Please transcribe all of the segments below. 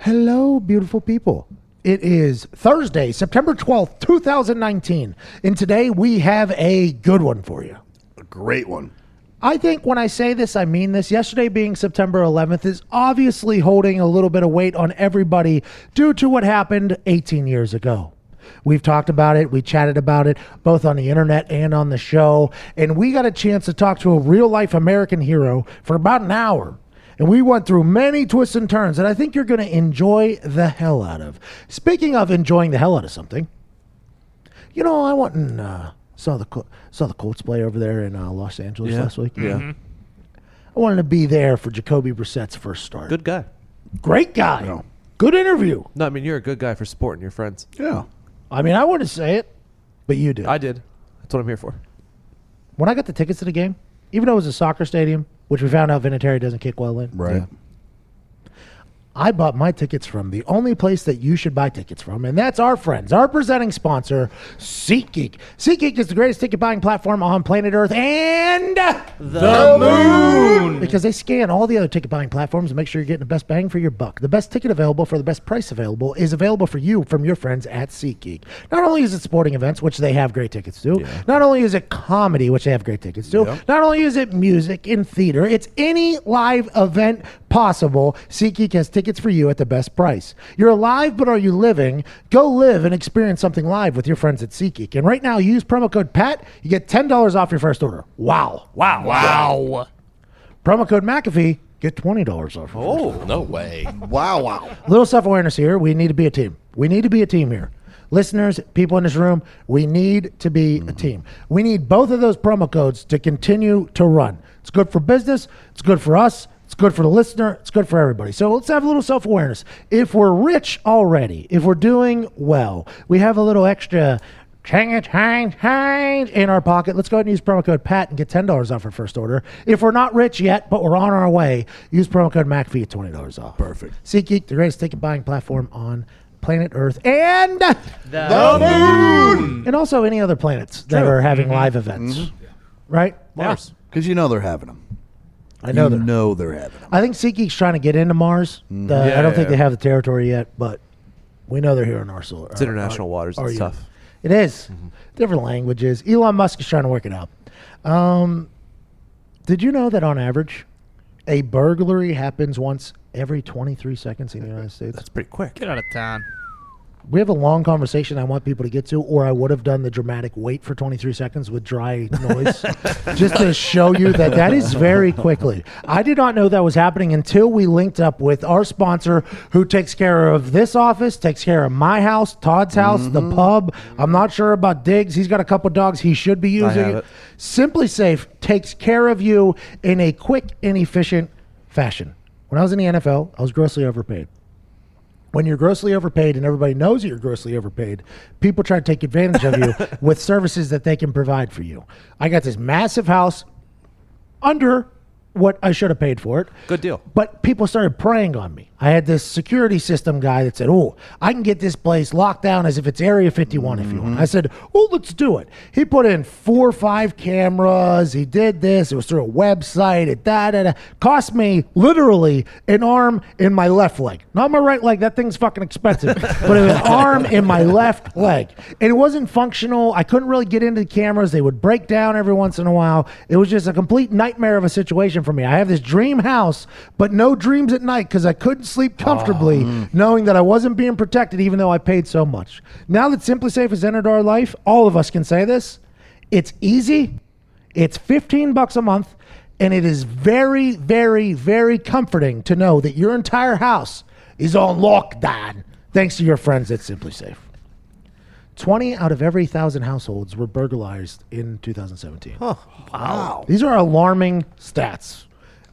Hello, beautiful people. It is Thursday, September 12th, 2019. And today we have a good one for you. A great one. I think when I say this, I mean this. Yesterday being September 11th is obviously holding a little bit of weight on everybody due to what happened 18 years ago. We've talked about it. We chatted about it both on the internet and on the show. And we got a chance to talk to a real life American hero for about an hour. And we went through many twists and turns that I think you're going to enjoy the hell out of. Speaking of enjoying the hell out of something, you know, I went and uh, saw the Col- saw the Colts play over there in uh, Los Angeles last week. Yeah. I wanted to be there for Jacoby Brissett's first start. Good guy. Great guy. Good interview. No, I mean you're a good guy for supporting your friends. Yeah. I mean, I wouldn't say it, but you did. I did. That's what I'm here for. when I got the tickets to the game, even though it was a soccer stadium, which we found out Vinatieri doesn't kick well in, Right. I bought my tickets from the only place that you should buy tickets from, and that's our friends, our presenting sponsor, SeatGeek. SeatGeek is the greatest ticket buying platform on planet Earth and the moon because they scan all the other ticket buying platforms and make sure you're getting the best bang for your buck. The best ticket available for the best price available is available for you from your friends at SeatGeek. Not only is it sporting events, which they have great tickets to, not only is it comedy, which they have great tickets to, not only is it music and theater, it's any live event possible. SeatGeek has tickets for you at the best price. You're alive, but are you living? Go live and experience something live with your friends at SeatGeek. And right now, use promo code PAT. You get $10 off your first order. Wow. Wow. Wow. Promo code McAfee. Get $20 off. your Oh, No way. Wow, wow. little self awareness here. We need to be a team. We need to be a team here. Listeners, people in this room, we need to be a mm-hmm. team. We need both of those promo codes to continue to run. It's good for business, it's good for us, it's good for the listener, it's good for everybody. So let's have a little self awareness. If we're rich already, if we're doing well, we have a little extra chang chang chang in our pocket. Let's go ahead and use promo code PAT and get $10 off our first order. If we're not rich yet, but we're on our way, use promo code McAfee at $20 off. Perfect. SeatGeek, the greatest ticket buying platform on planet Earth and The moon. and also any other planets that are having mm-hmm. live events. Mm-hmm. Right? Mars. Because you know they're having them. I know you they're. know they're having them. I think SeatGeek's trying to get into Mars. The- I don't yeah, think they have the territory yet, but we know they're here in our solar. It's international waters. It's tough. It is. Different languages. Elon Musk is trying to work it out. Um, did you know that on average, a burglary happens once every 23 seconds in the United States? That's pretty quick. Get out of town. We have a long conversation I want people to get to, or I would have done the dramatic wait for 23 seconds with dry noise just to show you that that is very quickly. I did not know that was happening until we linked up with our sponsor who takes care of this office, takes care of my house, Todd's house, the pub. I'm not sure about Diggs. He's got a couple dogs he should be using. SimpliSafe takes care of you in a quick and efficient fashion. When I was in the NFL, I was grossly overpaid when you're grossly overpaid and everybody knows that you're grossly overpaid, people try to take advantage of you with services that they can provide for you. I got this massive house under what I should have paid for it. Good deal. But people started preying on me. I had this security system guy that said, Oh, I can get this place locked down as if it's Area 51 if you want. I said, Oh, let's do it. He put in four or five cameras. He did this. It was through a website. It da da da. Cost me literally an arm in my left leg. Not my right leg. That thing's fucking expensive. but it was an arm in my left leg. And it wasn't functional. I couldn't really get into the cameras. They would break down every once in a while. It was just a complete nightmare of a situation for me. I have this dream house, but no dreams at night because I couldn't sleep comfortably ah. hmm. knowing that I wasn't being protected even though I paid so much. Now that SimpliSafe has entered our life, all of us can say this. It's easy. It's 15 bucks a month and it is very very very comforting to know that your entire house is on lockdown thanks to your friends at SimpliSafe. 20 out of every 1,000 households were burglarized in 2017. Wow. These are alarming stats.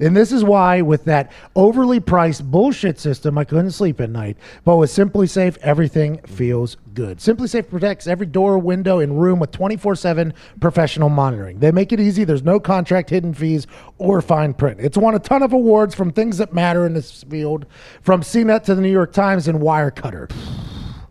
And this is why, with that overly priced bullshit system, I couldn't sleep at night. But with SimpliSafe, everything feels good. SimpliSafe protects every door, window, and room with 24 7 professional monitoring. They make it easy. There's no contract, hidden fees, or fine print. It's won a ton of awards from things that matter in this field, from CNET to the New York Times and Wirecutter.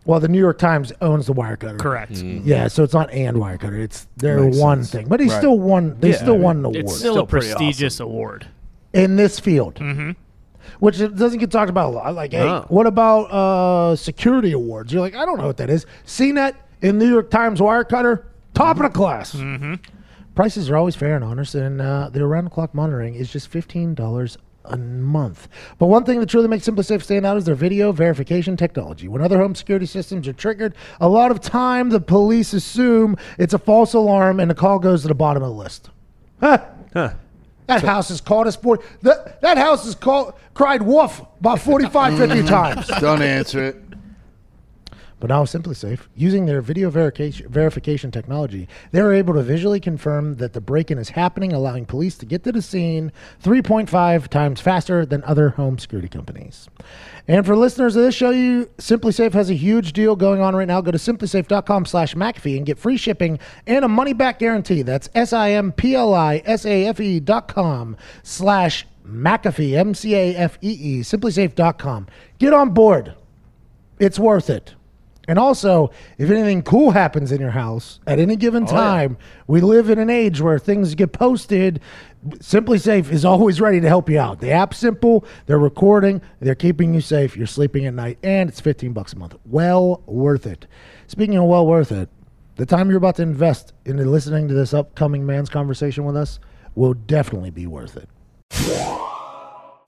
Well, the New York Times owns the Wirecutter. Correct. Mm. Yeah, so it's not and Wirecutter. It's their Makes one sense. thing. But he Right. still won. They Yeah, still I mean, won an award It's still, Still a pretty prestigious award. In this field, Mm-hmm. which doesn't get talked about a lot. Like, hey, No. what about uh, security awards? You're like, I don't know what that is. CNET in New York Times Wirecutter, top of the class. Mm-hmm. Prices are always fair and honest, and uh, the around the clock monitoring is just fifteen dollars a month. But one thing that truly makes SimpliSafe stand out is their video verification technology. When other home security systems are triggered, a lot of time the police assume it's a false alarm, and the call goes to the bottom of the list. Huh. Huh. That house is called us for that. That house is called cried wolf about 45, 50 mm. times. Don't answer it. But now SimpliSafe, using their video verification, technology, they're able to visually confirm that the break-in is happening, allowing police to get to the scene 3.5 times faster than other home security companies. And for listeners of this show, you SimpliSafe has a huge deal going on right now. Go to simplisafe.com slash McAfee and get free shipping and a money-back guarantee. That's S I M P L I S A F E dot com slash McAfee, M-C-A-F-E-E, simplisafe.com. Get on board. It's worth it. And also, if anything cool happens in your house at any given oh, time, we live in an age where things get posted. SimpliSafe is always ready to help you out. The app's simple, they're recording, they're keeping you safe, you're sleeping at night, and it's 15 bucks a month. Well worth it. Speaking of well worth it, the time you're about to invest into listening to this upcoming man's conversation with us will definitely be worth it.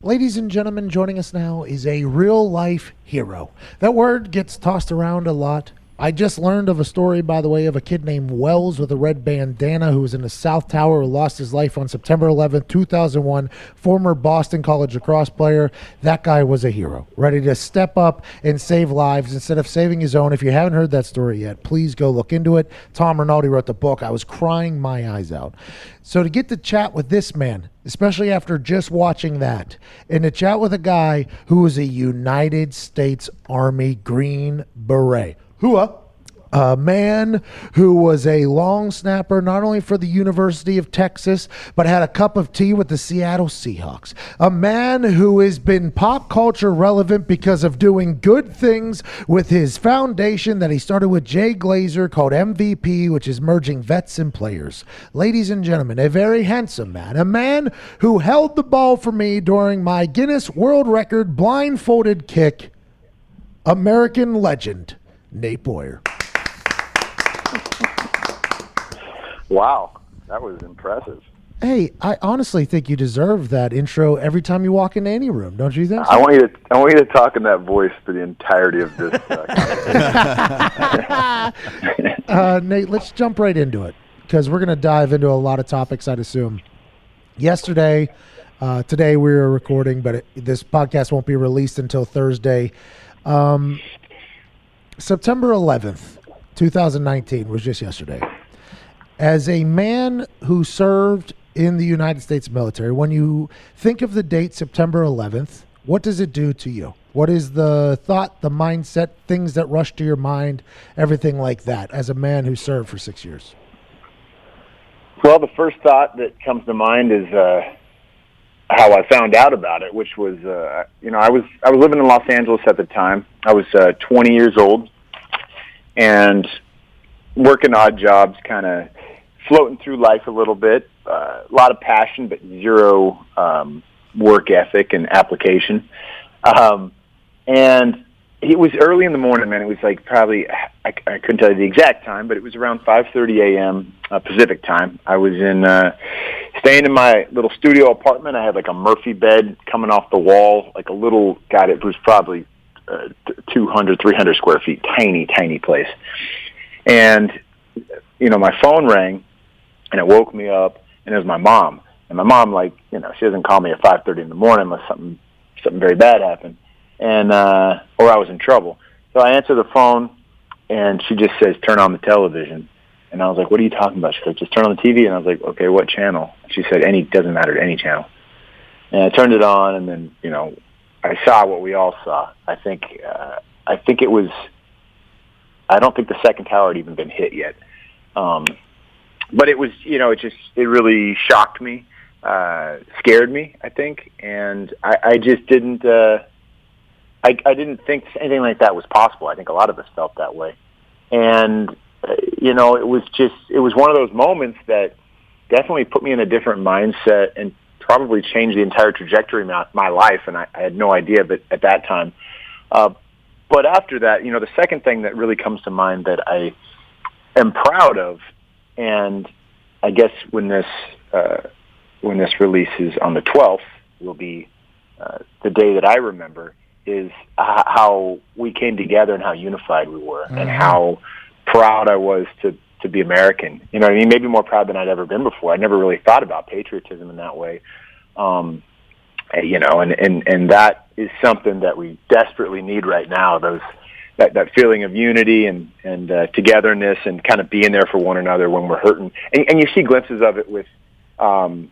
Ladies and gentlemen, joining us now is a real life hero. That word gets tossed around a lot. I just learned of a story, by the way, of a kid named Wells with a red bandana who was in the South Tower who lost his life on September 11, 2001. Former Boston College lacrosse player. That guy was a hero, ready to step up and save lives instead of saving his own. If you haven't heard that story yet, please go look into it. Tom Rinaldi wrote the book. I was crying my eyes out. So to get to chat with this man, especially after just watching that, and to chat with a guy who was a United States Army Green Beret. Hua. A man who was a long snapper, not only for the University of Texas, but had a cup of tea with the Seattle Seahawks. A man who has been pop culture relevant because of doing good things with his foundation that he started with Jay Glazer called MVP, which is merging vets and players. Ladies and gentlemen, a very handsome man, a man who held the ball for me during my Guinness World Record blindfolded kick, American legend, Nate Boyer. Wow, that was impressive. Hey, I honestly think you deserve that intro every time you walk into any room, don't you think? I want you to I want you to talk in that voice for the entirety of this. Uh, uh, Nate, let's jump right into it because we're going to dive into a lot of topics, I'd assume. Yesterday, uh, today we were recording, but it, this podcast won't be released until Thursday. Um, September 11th, 2019 was just yesterday. As a man who served in the United States military, when you think of the date September 11th, what does it do to you? What is the thought, the mindset, things that rush to your mind, everything like that, as a man who served for six years? well, the first thought that comes to mind is uh, how I found out about it, which was uh, you know I was I was living in Los Angeles at the time. I was uh, 20 years old and working odd jobs, kind of floating through life a little bit. Uh, a lot of passion, but zero um, work ethic and application. Um, and it was early in the morning, man. It was like probably I, I couldn't tell you the exact time, but it was around 5:30 a.m. Uh, Pacific time. I was in uh, staying in my little studio apartment. I had like a Murphy bed coming off the wall, like a little. God, it was probably uh, 200, 300 square feet, tiny, tiny place. And you know, my phone rang, and it woke me up, and it was my mom. And my mom, like, you know, she doesn't call me at 5:30 in the morning unless something something very bad happened, and uh, or I was in trouble. So I answer the phone, and she just says, "Turn on the television." And I was like, "What are you talking about?" She said, "Just turn on the TV." And I was like, "Okay, what channel?" She said, "Any doesn't matter, any channel." And I turned it on, and then you know, I saw what we all saw. I think uh, I think it was. I don't think the second tower had even been hit yet. Um, but it was, you know, it just it really shocked me, uh, scared me, I think, and I, I just didn't. Uh, I, I didn't think anything like that was possible. I think a lot of us felt that way, and uh, you know, it was just it was one of those moments that definitely put me in a different mindset and probably changed the entire trajectory of my, my life. And I, I had no idea, but at that time. Uh, but after that, you know, the second thing that really comes to mind that I am proud of, and I guess when this uh, when this releases on the 12th will be uh, the day that I remember is how we came together and how unified we were, and how proud I was to to be American. You know, what I mean, maybe more proud than I'd ever been before. I never really thought about patriotism in that way. Um, you know, and and and that is something that we desperately need right now. Those that that feeling of unity and and uh, togetherness and kind of being there for one another when we're hurting. And, and you see glimpses of it with um,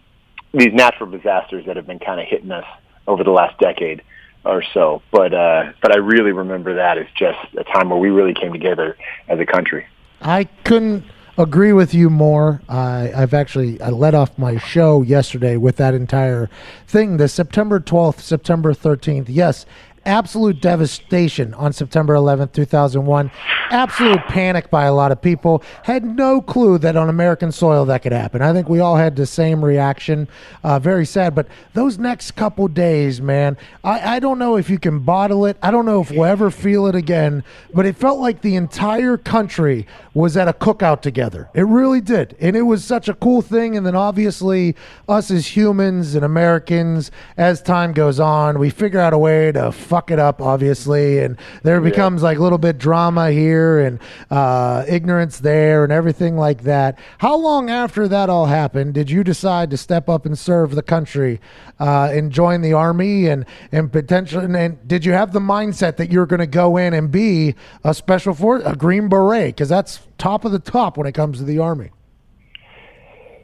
these natural disasters that have been kind of hitting us over the last decade or so. But uh, but I really remember that as just a time where we really came together as a country. I couldn't agree with you more. I, I've actually I led off my show yesterday with that entire thing. The September 12th, September 13th. Yes, absolute devastation on September 11th, 2001. Absolute panic by a lot of people. Had no clue that on American soil that could happen. I think we all had the same reaction. Uh, very sad. But those next couple days, man, I, I don't know if you can bottle it. I don't know if we'll ever feel it again. But it felt like the entire country was at a cookout together. It really did. And it was such a cool thing. And then obviously, us as humans and Americans, as time goes on, we figure out a way to fuck it up, obviously. And there becomes like a little bit drama here and uh, ignorance there and everything like that. How long after that all happened did you decide to step up and serve the country uh, and join the army and, and potentially, and, and did you have the mindset that you're going to go in and be a special force, a Green Beret? Because that's top of the top when it comes to the army.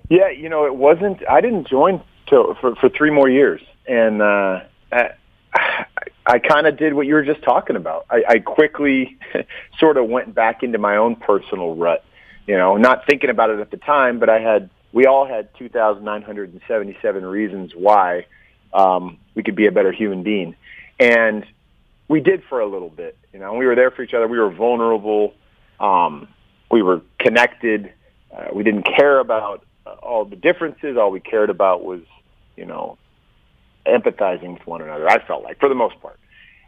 Yeah, you know, it wasn't. I didn't join till for for three more years, and uh, I, I kind of did what you were just talking about. I, I quickly sort of went back into my own personal rut. You know, not thinking about it at the time, but I had. We all had two thousand nine hundred and seventy-seven reasons why um, we could be a better human being, and we did for a little bit. You know, we were there for each other. We were vulnerable. Um, we were connected. Uh, we didn't care about uh, all the differences. All we cared about was, you know, empathizing with one another. I felt like, for the most part.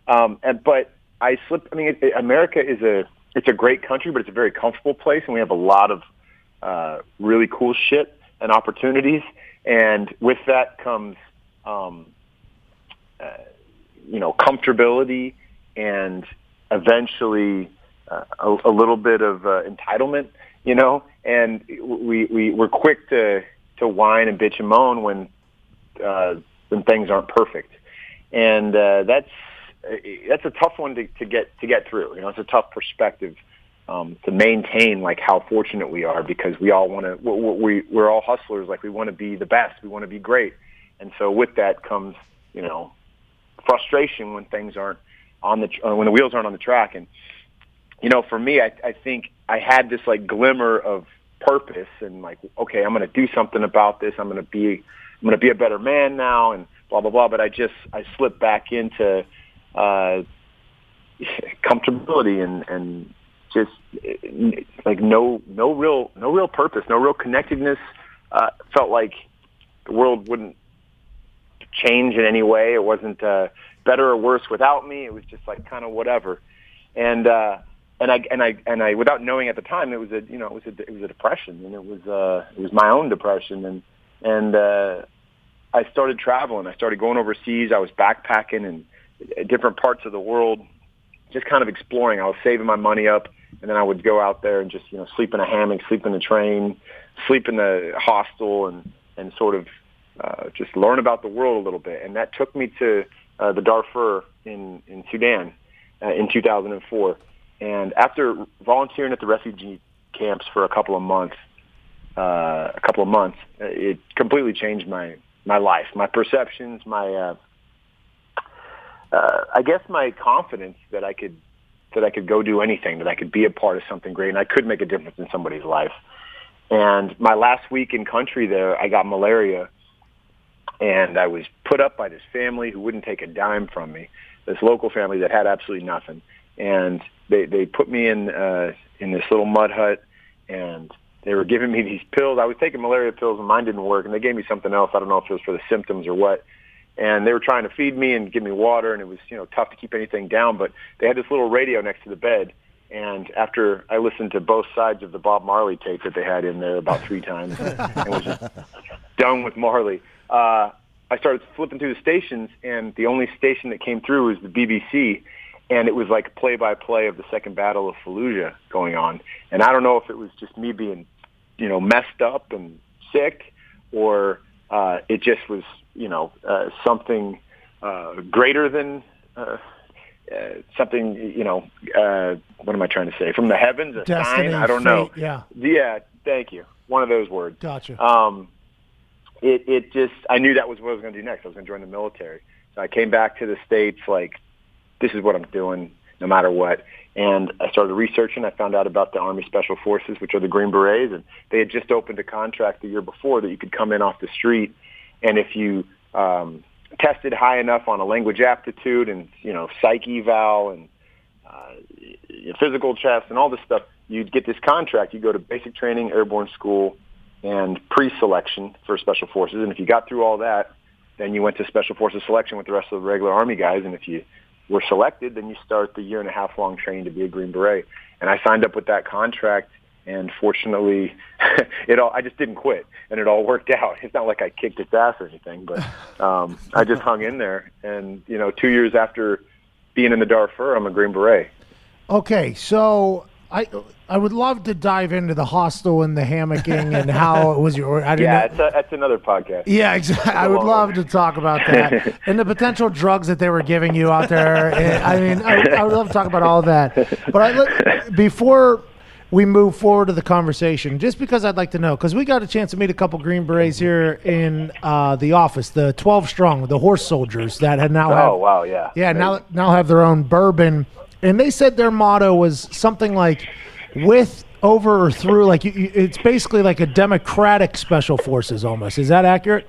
Um, and but I slipped. I mean, it, it, America is a it's a great country, but it's a very comfortable place, and we have a lot of uh, really cool shit and opportunities. And with that comes, um, uh, you know, comfortability and eventually uh, a, a little bit of uh, entitlement. You know, and we we we're quick to to whine and bitch and moan when uh, when things aren't perfect, and uh, that's that's a tough one to, to get to get through. You know, it's a tough perspective um, to maintain like how fortunate we are because we all want to we we're all hustlers. Like we want to be the best, we want to be great, and so with that comes you know frustration when things aren't on the uh, when the wheels aren't on the track. And you know, for me, I, I think I had this like glimmer of purpose and like, okay, I'm going to do something about this. I'm going to be I'm going to be a better man now, and blah blah blah. But I just I slipped back into uh, comfortability and and just like no no real no real purpose, no real connectedness. Uh, felt like the world wouldn't change in any way. It wasn't uh, better or worse without me. It was just like kind of whatever. And uh, and I and I and I without knowing at the time, it was a you know it was a it was a depression, and it was uh, it was my own depression, and and uh, I started traveling. I started going overseas. I was backpacking in different parts of the world, just kind of exploring. I was saving my money up, and then I would go out there and just you know sleep in a hammock, sleep in the train, sleep in the hostel, and and sort of uh, just learn about the world a little bit. And that took me to uh, the Darfur in in Sudan uh, in 2004. And after volunteering at the refugee camps for a couple of months, uh, a couple of months, it completely changed my my life, my perceptions, my uh, uh, I guess my confidence that I could that I could go do anything, that I could be a part of something great, and I could make a difference in somebody's life. And my last week in country there, I got malaria, and I was put up by this family who wouldn't take a dime from me. This local family that had absolutely nothing, and they they put me in uh, in this little mud hut, and they were giving me these pills. I was taking malaria pills, and mine didn't work, and they gave me something else. I don't know if it was for the symptoms or what and they were trying to feed me and give me water and it was you know tough to keep anything down but they had this little radio next to the bed and after I listened to both sides of the Bob Marley tape that they had in there about three times and was just done with Marley, uh, I started flipping through the stations, and the only station that came through was the BBC, and it was like play-by-play of the Second Battle of Fallujah going on. And I don't know if it was just me being, you know, messed up and sick, or uh, it just was you know uh, something uh, greater than uh, uh, something you know uh, what am I trying to say? From the heavens a Destiny, sign I don't know. fate, yeah. yeah thank you. One of those words. Gotcha. um, it it just I knew that was what I was going to do next. I was going to join the military. So I came back to the states like this is what I'm doing no matter what and I started researching. I found out about the Army Special Forces, which are the Green Berets, and they had just opened a contract the year before that you could come in off the street and if you um, tested high enough on a language aptitude and you know psych eval and uh, physical test and all this stuff, you'd get this contract. You go to basic training, airborne school, and pre-selection for special forces. And if you got through all that, then you went to special forces selection with the rest of the regular army guys. And if you were selected, then you start the year and a half long training to be a Green Beret. And I signed up with that contract and fortunately, it all I just didn't quit, and it all worked out. It's not like I kicked its ass or anything, but um, I just hung in there. And you know, two years after being in the Darfur, I'm a Green Beret. Okay, so I I would love to dive into the hostel and the hammocking and how it was your. I Yeah, know- it's a, that's another podcast. Yeah, exactly. I would love to talk about that and the potential drugs that they were giving you out there. I mean, I, I would love to talk about all that. But I let, before we move forward to the conversation, just because I'd like to know, because we got a chance to meet a couple Green Berets here in uh, the office, the 12 strong, the horse soldiers that had now have Oh wow, yeah, yeah, now now have their own bourbon, and they said their motto was something like "with, over, or through." Like you, you, it's basically like a democratic special forces almost. Is that accurate?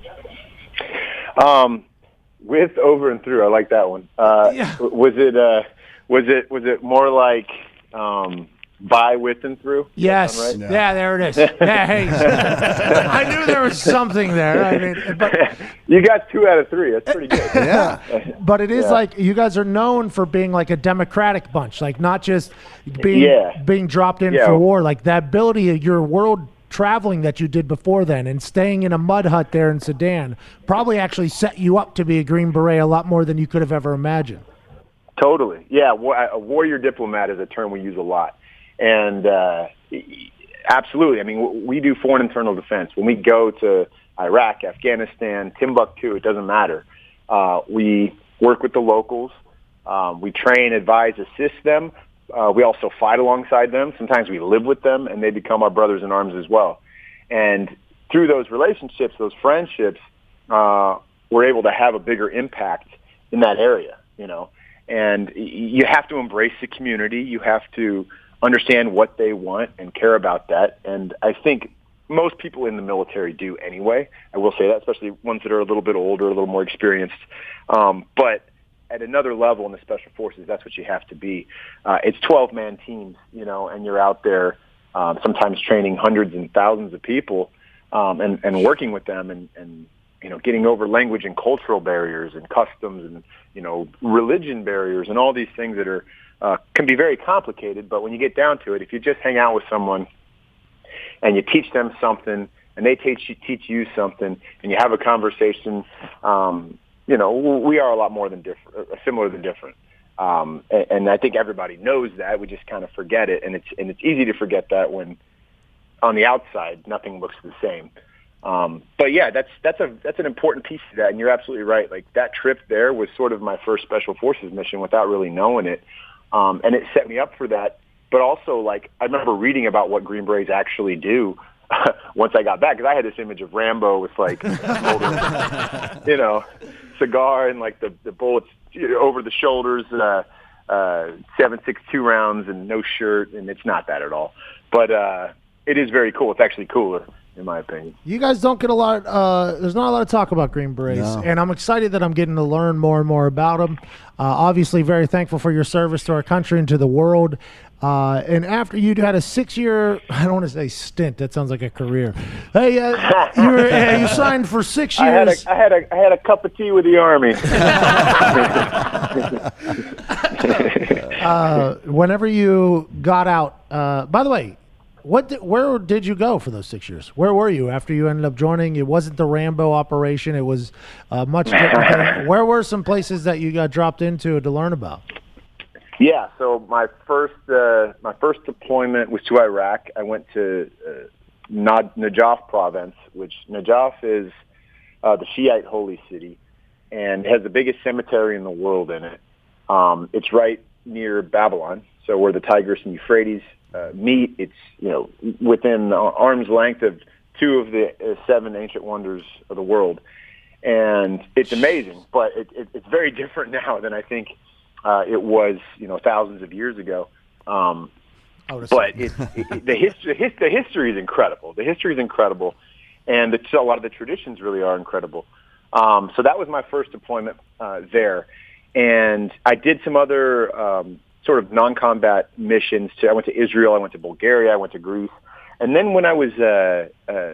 Um, with over and through, I like that one. Uh, Yeah. Was it uh, was it was it more like um, by with and through? Yes. sound right? Yeah. there it is. Yeah, hey. I knew there was something there. I mean, but You got two out of three. That's pretty good. Yeah. but it is Yeah. like you guys are known for being like a democratic bunch, like not just being Yeah. being dropped in Yeah. for war, like that ability of your world traveling that you did before then and staying in a mud hut there in Sudan probably actually set you up to be a Green Beret a lot more than you could have ever imagined. Totally. Yeah, a warrior diplomat is a term we use a lot. And uh, absolutely. I mean, we do foreign internal defense. When we go to Iraq, Afghanistan, Timbuktu, it doesn't matter. Uh, we work with the locals. Um, we train, advise, assist them. Uh, we also fight alongside them. Sometimes we live with them, and they become our brothers in arms as well. And through those relationships, those friendships, uh, we're able to have a bigger impact in that area, you know. And you have to embrace the community. You have to understand what they want and care about that. And I think most people in the military do anyway. I will say that, especially ones that are a little bit older, a little more experienced. Um, but at another level in the special forces, that's what you have to be. Uh, it's 12 man teams, you know, and you're out there um, sometimes training hundreds and thousands of people um, and, and working with them and, and, you know, getting over language and cultural barriers and customs and, you know, religion barriers and all these things that are, uh, can be very complicated. But when you get down to it, if you just hang out with someone and you teach them something and they teach you, teach you something and you have a conversation, um, you know, we are a lot more than different, uh, similar than different. Um, and, and I think everybody knows that. We just kind of forget it, and it's and it's easy to forget that when on the outside nothing looks the same. Um, but yeah, that's that's a that's an important piece of that, and you're absolutely right. Like that trip there was sort of my first special forces mission without really knowing it, um, and it set me up for that. But also, like I remember reading about what Green Berets actually do once I got back, because I had this image of Rambo with like, holding, you know, cigar and like the the bullets you know, over the shoulders, uh, uh, seven six two rounds and no shirt, and it's not that at all. But uh, it is very cool. It's actually cooler, in my opinion. You guys don't get a lot. Uh, there's not a lot of talk about Green Berets, No. and I'm excited that I'm getting to learn more and more about them. Uh, obviously, very thankful for your service to our country and to the world. Uh, and after you had a six-year, I don't want to say stint. That sounds like a career. Hey, uh, you, were, uh, you signed for six I had years. a I had a I had a cup of tea with the army. uh, whenever you got out. Uh, by the way, what did, where did you go for those six years? Where were you after you ended up joining? It wasn't the Rambo operation. It was uh, much different. Where were some places that you got dropped into to learn about? Yeah, so my first uh, my first deployment was to Iraq. I went to uh, Najaf province, which Najaf is uh, the Shiite holy city, and has the biggest cemetery in the world in it. Um, it's right near Babylon, so where the Tigris and Euphrates uh, meet. It's you know within arm's length of two of the uh, seven ancient wonders of the world, and it's amazing. But it, it, it's very different now than I think uh, it was you know thousands of years ago. Um, but it, it, the history his, the history is incredible. The history is incredible, and the, so a lot of the traditions really are incredible. Um, so that was my first deployment uh, there, and I did some other um, sort of non-combat missions. To I went to Israel, I went to Bulgaria, I went to Greece, and then when I was uh, uh,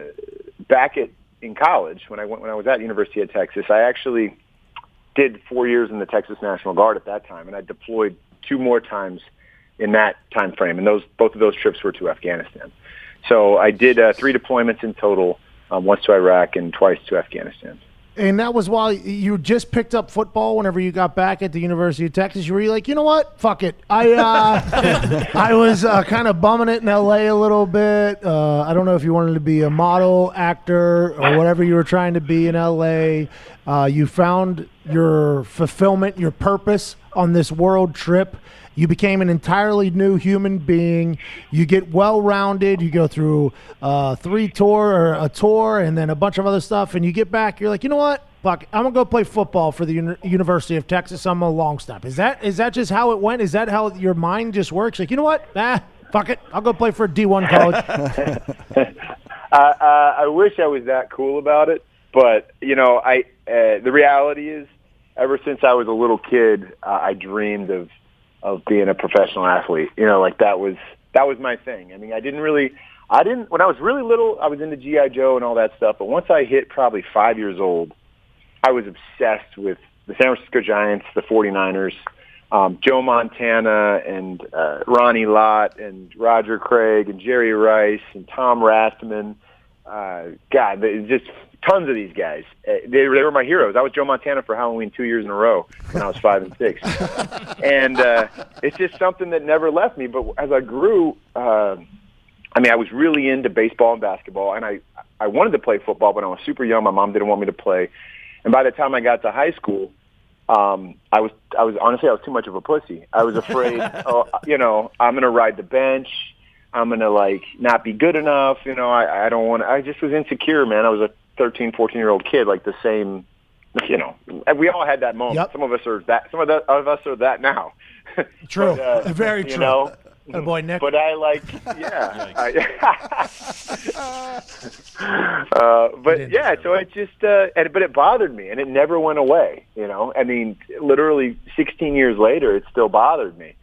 back at in college, when I went when I was at University of Texas, I actually did four years in the Texas National Guard at that time, and I deployed two more times in that time frame, and those both of those trips were to Afghanistan. So I did uh, three deployments in total, um, once to Iraq and twice to Afghanistan. And that was while you just picked up football. Whenever you got back at the University of Texas, you were like, you know what? Fuck it. I uh, I was uh, kind of bumming it in L.A. a little bit. Uh, I don't know if you wanted to be a model, actor, or whatever you were trying to be in L.A. Uh, you found your fulfillment, your purpose on this world trip. You became an entirely new human being. You get well rounded. You go through uh, three tour or a tour, and then a bunch of other stuff. And you get back. You're like, you know what? Fuck. I'm gonna go play football for the Uni- University of Texas. I'm a long stop. Is that is that just how it went? Is that how your mind just works? Like, you know what? Ah, fuck it. I'll go play for a D1 college. Uh, uh, I wish I was that cool about it, but you know, I uh, the reality is, ever since I was a little kid, uh, I dreamed of of being a professional athlete. You know, like that was that was my thing. I mean, I didn't really, I didn't when I was really little, I was into GI Joe and all that stuff. But once I hit probably five years old, I was obsessed with the San Francisco Giants, the 49ers, um, Joe Montana, and uh, Ronnie Lott, and Roger Craig, and Jerry Rice, and Tom Rathman. Uh, God, just tons of these guys. Uh, they, they were my heroes. I was Joe Montana for Halloween two years in a row when I was five and six, and uh, it's just something that never left me. But as I grew, uh, I mean, I was really into baseball and basketball, and I I wanted to play football, but I was super young. My mom didn't want me to play, and by the time I got to high school, um, I was I was honestly I was too much of a pussy. I was afraid, oh, you know, I'm gonna ride the bench. I'm gonna like not be good enough. You know, I I don't want. I just was insecure, man. I was a 13, 14 year old kid, like the same. You know, we all had that moment. Yep. Some of us are that. Some of, the, of us are that now. True. But, uh, Very you true. know, Atta boy, Nick. but I like, yeah. I, uh, but yeah, so it just, uh, and, but it bothered me, and it never went away. You know, I mean, literally 16 years later, it still bothered me.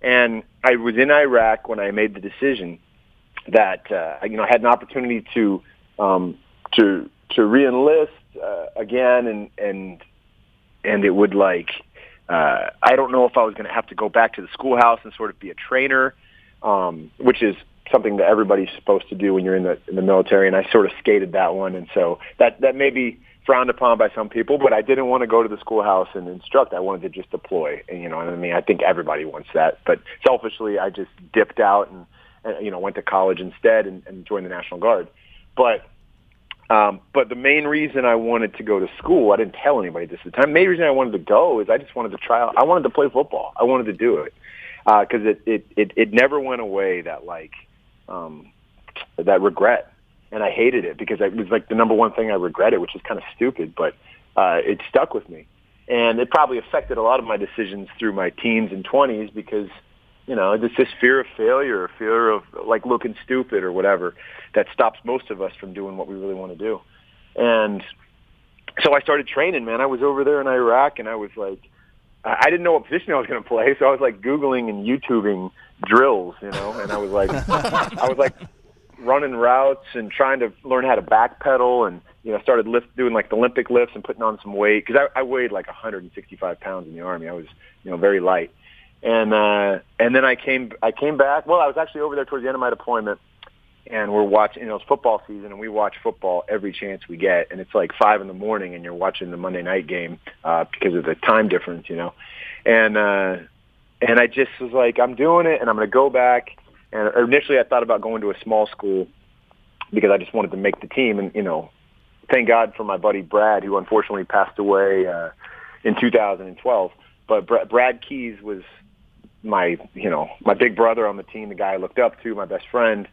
And I was in Iraq when I made the decision that uh, you know I had an opportunity to um, to to reenlist uh, again, and and and it would like uh, I don't know if I was going to have to go back to the schoolhouse and sort of be a trainer, um, which is something that everybody's supposed to do when you're in the in the military. And I sort of skated that one, and so that that may be frowned upon by some people, but I didn't want to go to the schoolhouse and instruct. I wanted to just deploy, and you know, what I mean, I think everybody wants that. But selfishly, I just dipped out and, and you know went to college instead and, and joined the National Guard. But um, but the main reason I wanted to go to school, I didn't tell anybody this at the time. The main reason I wanted to go is I just wanted to try out. I wanted to play football. I wanted to do it because it, it it it never went away. That like um, that regret. and I hated it because it was like the number one thing I regretted, which is kind of stupid, but uh, it stuck with me, and it probably affected a lot of my decisions through my teens and twenties because you know it's this fear of failure, or fear of like looking stupid or whatever that stops most of us from doing what we really want to do, and so I started training, man. I was over there in Iraq, and I was like, I didn't know what position I was going to play, so I was like googling and YouTubing drills, you know, and I was like, I was like running routes and trying to learn how to backpedal, and you know, started lift doing like the Olympic lifts and putting on some weight because I, I weighed like 165 pounds in the army. I was, you know, very light, and uh, and then I came, I came back. Well, I was actually over there towards the end of my deployment and we're watching, you know, it's football season, and we watch football every chance we get, and it's like five in the morning, and you're watching the Monday night game uh, because of the time difference, you know, and uh, and I just was like, I'm doing it, and I'm going to go back. And initially, I thought about going to a small school because I just wanted to make the team, and you know, thank God for my buddy Brad, who unfortunately passed away uh, in 2012. But Br- Brad Keys was my, you know, my big brother on the team, the guy I looked up to, my best friend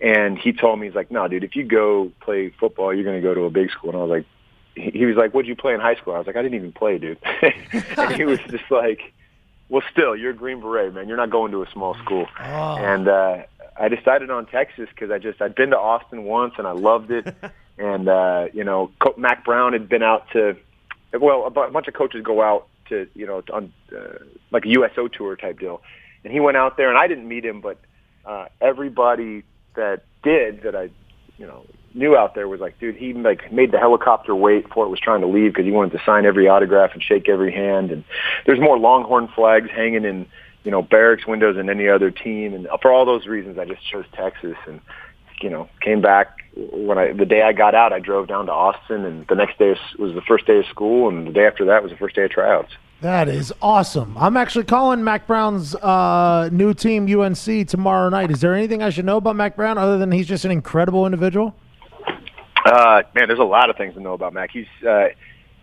and he told me, he's like, no, dude, if you go play football, you're going to go to a big school. And I was like, he was like, what'd you play in high school? I was like, I didn't even play, dude. and he was just like, well, still, you're a Green Beret, man. You're not going to a small school. Oh. And uh, I decided on Texas because I just, I'd been to Austin once and I loved it. and, uh, you know, Co- Mack Brown had been out to, well, a bunch of coaches go out to, you know, on uh, like a USO tour type deal. And he went out there and I didn't meet him, but uh, everybody that did that I, you know, knew out there was like, dude, he like made the helicopter wait before it was trying to leave because he wanted to sign every autograph and shake every hand. And there's more Longhorn flags hanging in, you know, barracks windows than any other team. And for all those reasons, I just chose Texas and, you know, came back when I the day I got out, I drove down to Austin, and the next day was the first day of school, and the day after that was the first day of tryouts. That is awesome. I'm actually calling Mack Brown's uh, new team, UNC, tomorrow night. Is there anything I should know about Mack Brown other than he's just an incredible individual? Uh, man, there's a lot of things to know about Mack. He's uh,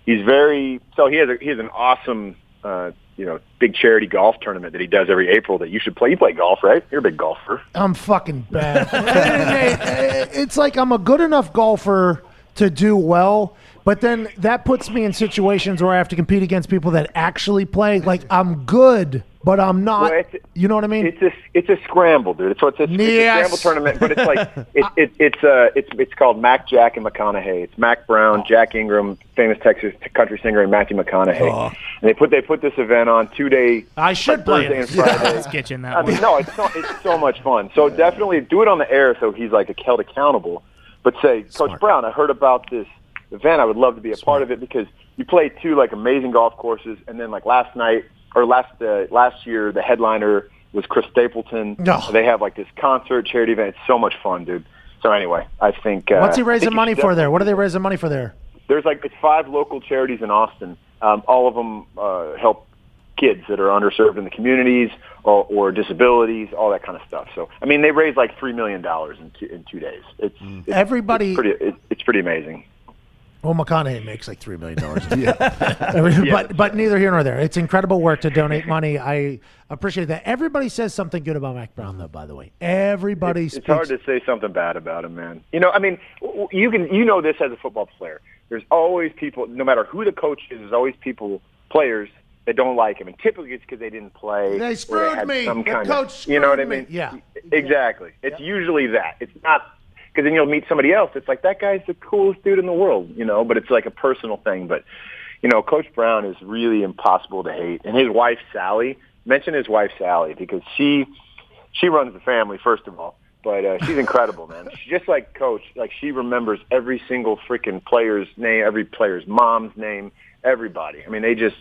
he's very so he has a, he has an awesome uh, you know big charity golf tournament that he does every April that you should play. You play golf, right? You're a big golfer. I'm fucking bad. it's like I'm a good enough golfer to do well, but then that puts me in situations where I have to compete against people that actually play. Like I'm good, but I'm not. Well, it's- you know what I mean? It's a it's a scramble, dude. So it's a, it's a scramble tournament, but it's like it, it, it's uh it's it's called Mack, Jack, and McConaughey. It's Mack Brown, Jack Ingram, famous Texas country singer, and Matthew McConaughey. And they put they put this event on two day. I should like play Thursday it. and Friday. Let's get you in that I one. mean, no, it's so, it's so much fun. So definitely do it on the air so he's like held accountable. But say, Coach Brown, I heard about this event. I would love to be a part of it because you play two like amazing golf courses, and then like last night or last uh, last year, the headliner was Chris Stapleton. No. They have like this concert charity event. It's so much fun, dude. So anyway, I think uh, What's he raising money for there? What are they raising money for there? there's like it's five local charities in Austin. Um, all of them uh, help kids that are underserved in the communities or, or disabilities, all that kind of stuff. So I mean, they raised like three million dollars in two, in two days. It's, it's Everybody- It's pretty. It, it's pretty amazing. Well, McConaughey makes like three million dollars. yeah, but but neither here nor there. It's incredible work to donate money. I appreciate that. Everybody says something good about Mack Brown, though. By the way, everybody It's speaks. hard to say something bad about him, man. You know, I mean, w- w- you can you know this as a football player. There's always people, no matter who the coach is, there's always people, players that don't like him, and typically it's because they didn't play. They screwed had me. Some The kind coach of, you know what I screwed me. mean? Yeah. exactly. It's usually that. It's not because then you'll meet somebody else. It's like that guy's the coolest dude in the world, you know. But it's like a personal thing. But you know, Coach Brown is really impossible to hate, and his wife Sally. Mention his wife Sally because she she runs the family first of all. But uh, she's incredible, man. She's just like Coach. Like she remembers every single freaking player's name, every player's mom's name, everybody. I mean, they just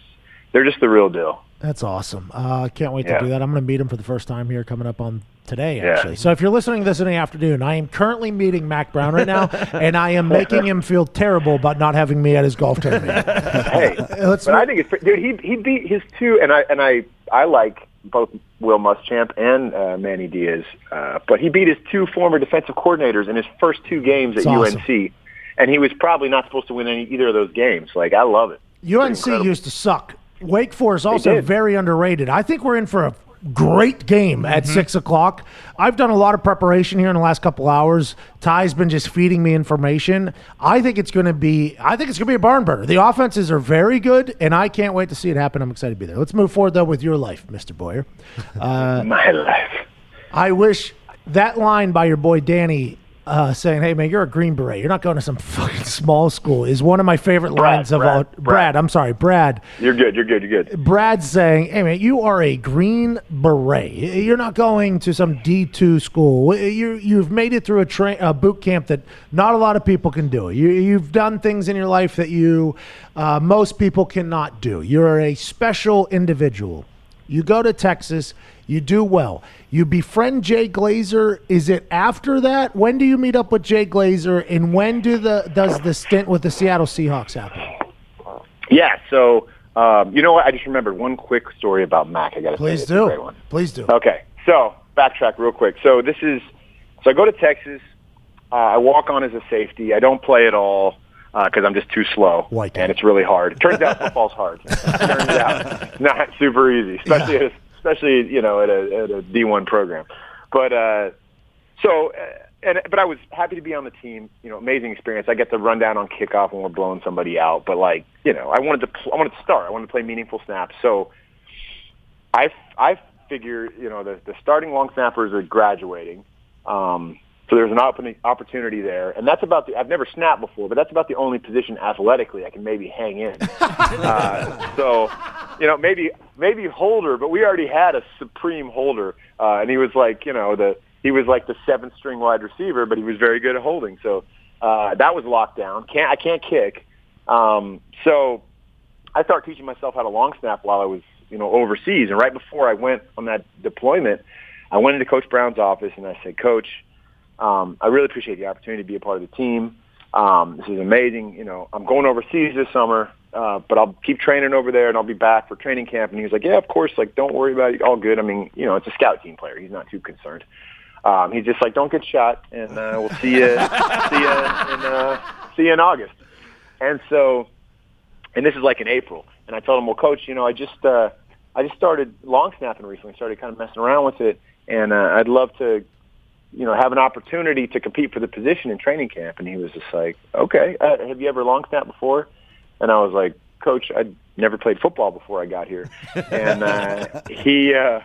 they're just the real deal. That's awesome. Uh, I can't wait to do that. I'm going to meet him for the first time here coming up on today, Yeah. actually. So if you're listening to this in the afternoon, I am currently meeting Mack Brown right now, and I am making him feel terrible about not having me at his golf tournament. Hey, Let's but I think it's dude. He he beat his two, and I and I I like both Will Muschamp and uh, Manny Diaz, uh, but he beat his two former defensive coordinators in his first two games at awesome. UNC, and he was probably not supposed to win any either of those games. Like I love it. UNC used to suck. Wake Forest also very underrated. I think we're in for a great game at mm-hmm. six o'clock. I've done a lot of preparation here in the last couple hours. Ty's been just feeding me information. I think it's going to be. I think it's going to be a barn burner. The offenses are very good, and I can't wait to see it happen. I'm excited to be there. Let's move forward though with your life, Mister Boyer. Uh, My life. I wish that line by your boy Danny uh, saying, "Hey man, you're a Green Beret. You're not going to some fucking small school." Is one of my favorite Brad, lines of Brad, all. Brad. Brad, I'm sorry, Brad. You're good. You're good. You're good. Brad's saying, "Hey man, you are a Green Beret. You're not going to some D2 school. You you've made it through a, tra- a boot camp that not a lot of people can do. You you've done things in your life that you uh, most people cannot do. You're a special individual. You go to Texas, you do well. You befriend Jay Glazer. Is it after that? When do you meet up with Jay Glazer, and when do the does the stint with the Seattle Seahawks happen? Yeah. So, um, you know what? I just remembered one quick story about Mack. I got to Please great do. one. Please do. Okay, so backtrack real quick. So this is so I go to Texas. Uh, I walk on as a safety. I don't play at all because I'm just too slow, White and it's really hard. Turns out football's hard. Turns out not super easy, especially at a, especially you know at a at a D1 program. But uh, so. Uh, and but I was happy to be on the team. You know, amazing experience. I get to run down on kickoff when we're blowing somebody out. But like, you know, I wanted to pl- I wanted to start. I wanted to play meaningful snaps. So I, I figure, you know, the, the starting long snappers are graduating. Um, so there's an opportunity there. And that's about the, I've never snapped before, but that's about the only position athletically I can maybe hang in. uh, so, you know, maybe, maybe holder, but we already had a supreme holder. Uh, and he was like, you know, the, he was like the seventh string wide receiver, but he was very good at holding. So, uh, that was locked down. Can't, I can't kick. Um, so I started teaching myself how to long snap while I was, you know, overseas. And right before I went on that deployment, I went into Coach Brown's office and I said, Coach, um, I really appreciate the opportunity to be a part of the team. Um, this is amazing. You know, I'm going overseas this summer, uh, but I'll keep training over there and I'll be back for training camp. And he was like, Yeah, of course. Like, don't worry about it. All good. I mean, you know, it's a scout team player. He's not too concerned. Um, he's just like, don't get shot, and uh, we'll see you, see you in, uh, see you in August. And so, and this is like in April. And I told him, well, coach, you know, I just, uh, I just started long snapping recently. Started kind of messing around with it, and uh, I'd love to, you know, have an opportunity to compete for the position in training camp. And he was just like, okay, uh, have you ever long snapped before? And I was like, coach, I'd never played football before I got here, and uh, he, uh,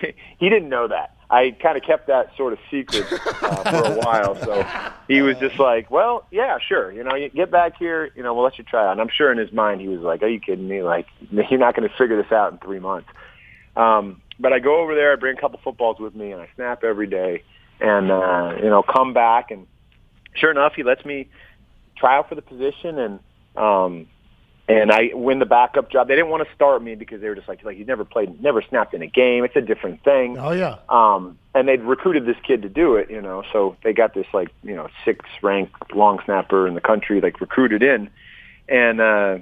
he didn't know that. I kind of kept that sort of secret uh, for a while. So he was just like, "Well, yeah, sure. You know, you get back here. You know, we'll let you try out." And I'm sure in his mind he was like, "Are you kidding me? Like, you're not going to figure this out in three months." Um, but I go over there, I bring a couple footballs with me, and I snap every day, and uh, you know, come back, and sure enough, he lets me try out for the position, and um, and I win the backup job. They didn't want to start me because they were just like, like he's never played, never snapped in a game. It's a different thing. Oh yeah. Um, and they'd recruited this kid to do it, you know, so they got this like, you know, sixth ranked long snapper in the country, like recruited in. And, uh,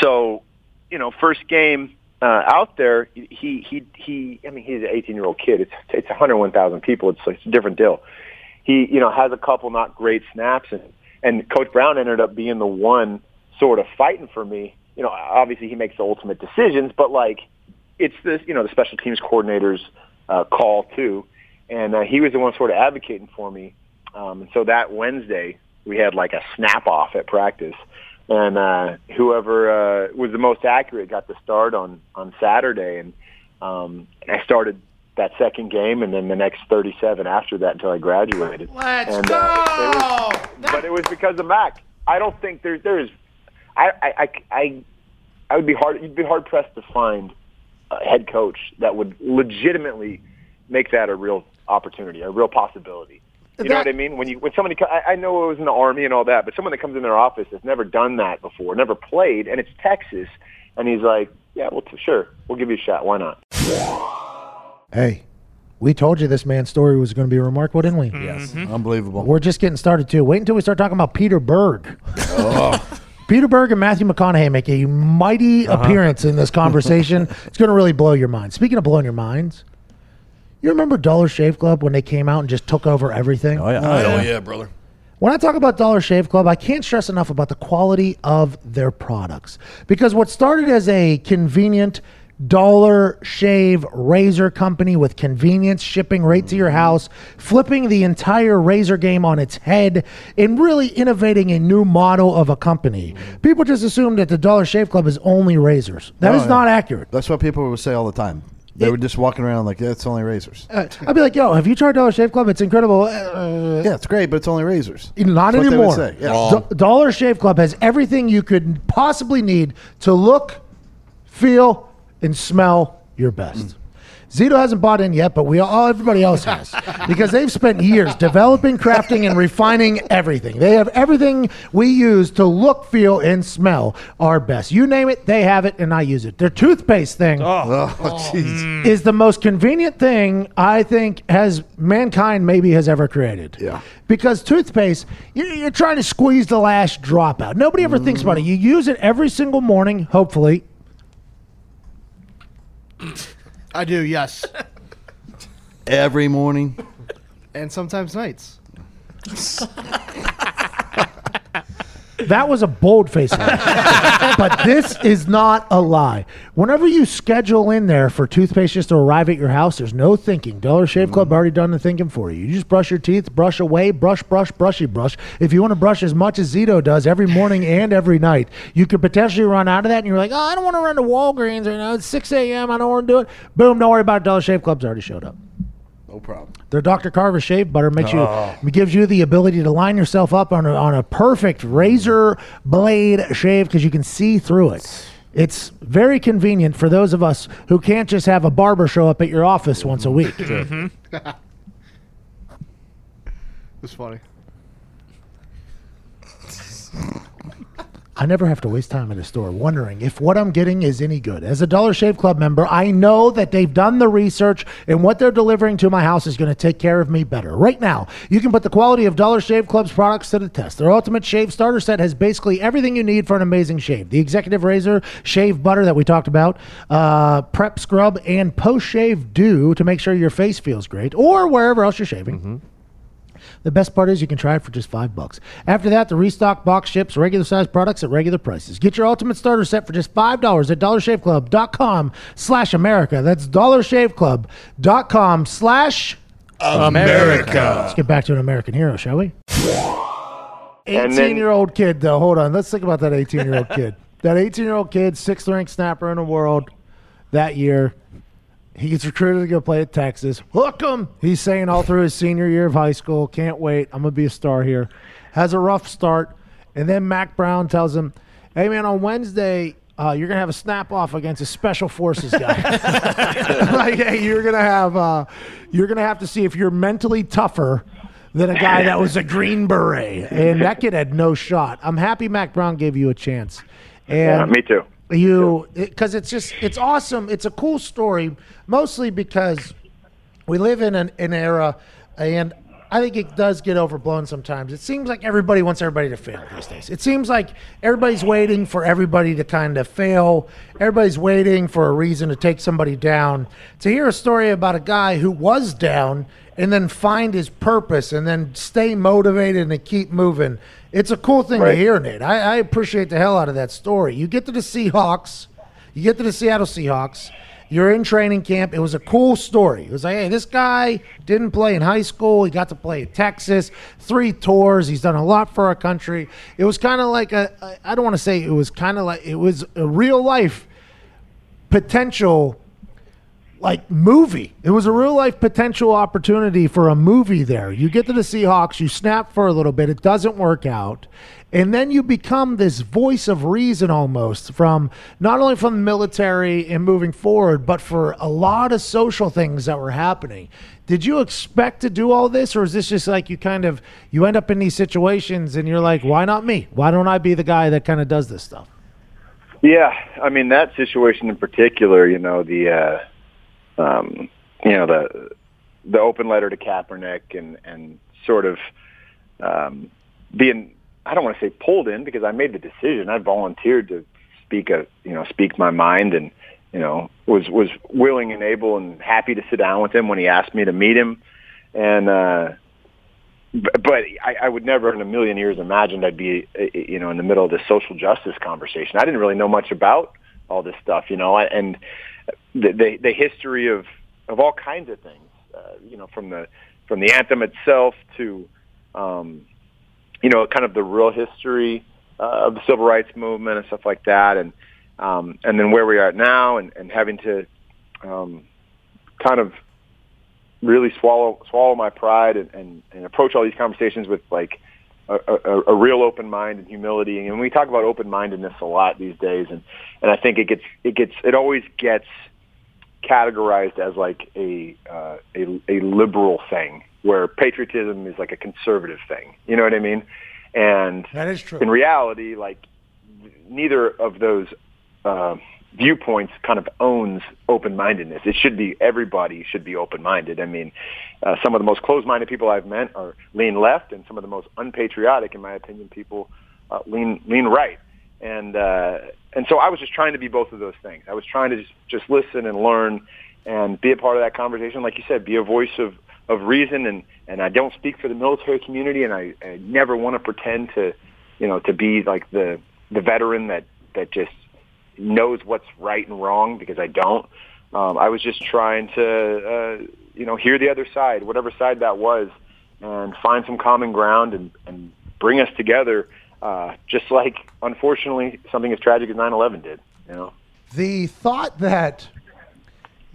so, you know, first game, uh, out there, he, he, he, I mean, he's an 18 year old kid. It's, it's 101,000 people. It's, it's a different deal. He, you know, has a couple not great snaps and, and Coach Brown ended up being the one sort of fighting for me. You know, obviously he makes the ultimate decisions, but like it's this, you know, the special teams coordinator's uh, call too, and uh, he was the one sort of advocating for me. Um, and so that Wednesday we had like a snap off at practice, and uh, whoever uh, was the most accurate got the start on on Saturday, and um, I started that second game, and then the next 37 after that until I graduated. Let's and, go. it was, but it was because of Mack. I don't think there's there is. I I I I, I would be hard. You'd be hard pressed to find a head coach that would legitimately make that a real opportunity, a real possibility. You know what I mean? When you when somebody I, I know it was in the army and all that, but someone that comes in their office has never done that before, never played, and it's Texas, and he's like, "Yeah, well, t- sure, we'll give you a shot. Why not?" Hey, we told you this man's story was going to be remarkable, didn't we? Yes. Mm-hmm. Unbelievable. We're just getting started too. Wait until we start talking about Peter Berg. Oh. Peter Berg and Matthew McConaughey make a mighty uh-huh. appearance in this conversation. it's going to really blow your mind. Speaking of blowing your minds, you remember Dollar Shave Club when they came out and just took over everything? Oh, oh, oh yeah. Oh, yeah, brother. When I talk about Dollar Shave Club, I can't stress enough about the quality of their products. Because what started as a convenient Dollar Shave Razor Company with convenience shipping right to your mm-hmm. house, flipping the entire razor game on its head, and really innovating a new model of a company. Mm-hmm. People just assume that the Dollar Shave Club is only razors. That oh, is Oh, yeah. not accurate. That's what people would say all the time. They It- were just walking around like, yeah, it's only razors. Uh, I'd be like, yo, have you tried Dollar Shave Club? It's incredible. Uh, yeah, it's great, but it's only razors. Not That's what they would anymore. say, yeah. Do- Dollar Shave Club has everything you could possibly need to look, feel, and smell your best. Zito hasn't bought in yet, but we all everybody else has because they've spent years developing, crafting, and refining everything. They have everything we use to look, feel, and smell our best. You name it, they have it, and I use it. Their toothpaste thing Oh, oh, oh. jeez. Mm. is the most convenient thing I think has mankind maybe has ever created. Yeah. Because toothpaste, you- you're trying to squeeze the last drop out. Nobody ever thinks about it. You use it every single morning, hopefully. I do, yes. Every morning. and sometimes nights. That was a bold face lie. but this is not a lie. Whenever you schedule in there for toothpaste just to arrive at your house, there's no thinking. Dollar Shave Club mm. already done the thinking for you. You just brush your teeth, brush away, brush, brush, brushy brush. If you want to brush as much as Zito does every morning and every night, you could potentially run out of that and you're like, oh, I don't want to run to Walgreens right now. It's 6 a.m. I don't want to do it. Boom, don't worry about it. Dollar Shave Club's already showed up. No problem. Their Dr. Carver shave butter makes you oh. gives you the ability to line yourself up on a, on a perfect razor blade shave because you can see through it. It's very convenient for those of us who can't just have a barber show up at your office once a week. Mm-hmm. It's funny. I never have to waste time at a store wondering if what I'm getting is any good. As a Dollar Shave Club member, I know that they've done the research and what they're delivering to my house is going to take care of me better. Right now, you can put the quality of Dollar Shave Club's products to the test. Their Ultimate Shave Starter Set has basically everything you need for an amazing shave. The Executive Razor, Shave Butter that we talked about, uh, Prep Scrub, and Post Shave Dew to make sure your face feels great or wherever else you're shaving. The best part is you can try it for just five bucks. After that, the restock box ships regular size products at regular prices. Get your ultimate starter set for just five dollars at dollarshaveclub.com slash America. That's dollarshaveclub.com slash America. Let's get back to an American hero, shall we? And then- 18 year old kid, though. Hold on. Let's think about that 18 year old kid. That 18 year old kid, sixth ranked snapper in the world that year. He gets recruited to go play at Texas. Hook him. He's saying all through his senior year of high school, can't wait. I'm going to be a star here. Has a rough start. And then Mack Brown tells him, hey, man, on Wednesday, uh, you're going to have a snap off against a special forces guy. like, hey, you're going to have, uh, you're going to have to see if you're mentally tougher than a guy that was a Green Beret. And that kid had no shot. I'm happy Mack Brown gave you a chance. And Yeah, me too. You. Because it's just it's awesome. It's a cool story mostly because we live in an, an era and i think it does get overblown sometimes. It seems like everybody wants everybody to fail these days. It seems like everybody's waiting for everybody to kind of fail. Everybody's waiting for a reason to take somebody down. To hear a story about a guy who was down and then find his purpose and then stay motivated and keep moving it's a cool thing to hear nate I, I appreciate the hell out of that story you get to the seahawks you get to the Seattle Seahawks. You're in training camp. It was a cool story. It was like, hey, this guy didn't play in high school. He got to play at Texas, three tours. He's done a lot for our country. It was kind of like a, I don't want to say it was kind of like, it was a real life potential like movie. It was a real life potential opportunity for a movie there. You get to the Seahawks, you snap for a little bit, it doesn't work out. And then you become this voice of reason almost from not only from the military and moving forward, but for a lot of social things that were happening. Did you expect to do all this or is this just like you kind of you end up in these situations and you're like, why not me? Why don't I be the guy that kind of does this stuff? Yeah, I mean that situation in particular, you know, the uh um you know, the the open letter to Kaepernick and and sort of um being I don't want to say pulled in because I made the decision. I volunteered to speak a you know, speak my mind and you know, was was willing and able and happy to sit down with him when he asked me to meet him. And uh but I, I would never in a million years imagined I'd be, uh, you know, in the middle of this social justice conversation. I didn't really know much about all this stuff, you know, and the, the the history of of all kinds of things. Uh, you know, from the from the anthem itself to um, you know, kind of the real history uh, of the civil rights movement and stuff like that, and um, and then where we are now, and, and having to um, kind of really swallow swallow my pride and, and, and approach all these conversations with like a, a, a real open mind and humility. And we talk about open mindedness a lot these days, and and I think it gets it gets it always gets categorized as like a uh, a, a liberal thing, where patriotism is like a conservative thing. You know what I mean? And That is true. in reality, like neither of those uh, viewpoints kind of owns open-mindedness. It should be everybody should be open-minded. I mean, uh, some of the most closed-minded people I've met are lean left, and some of the most unpatriotic, in my opinion, people uh, lean lean right. And uh, and so I was just trying to be both of those things. I was trying to just, just listen and learn and be a part of that conversation. Like you said, be a voice of of reason. And and I don't speak for the military community, and I, I never want to pretend to, you know, to be like the the veteran that that just knows what's right and wrong because I don't. Um, I was just trying to, uh, you know, hear the other side, whatever side that was, and find some common ground and, and bring us together. Uh, just like, unfortunately, something as tragic as 9/11 did. You know. the thought that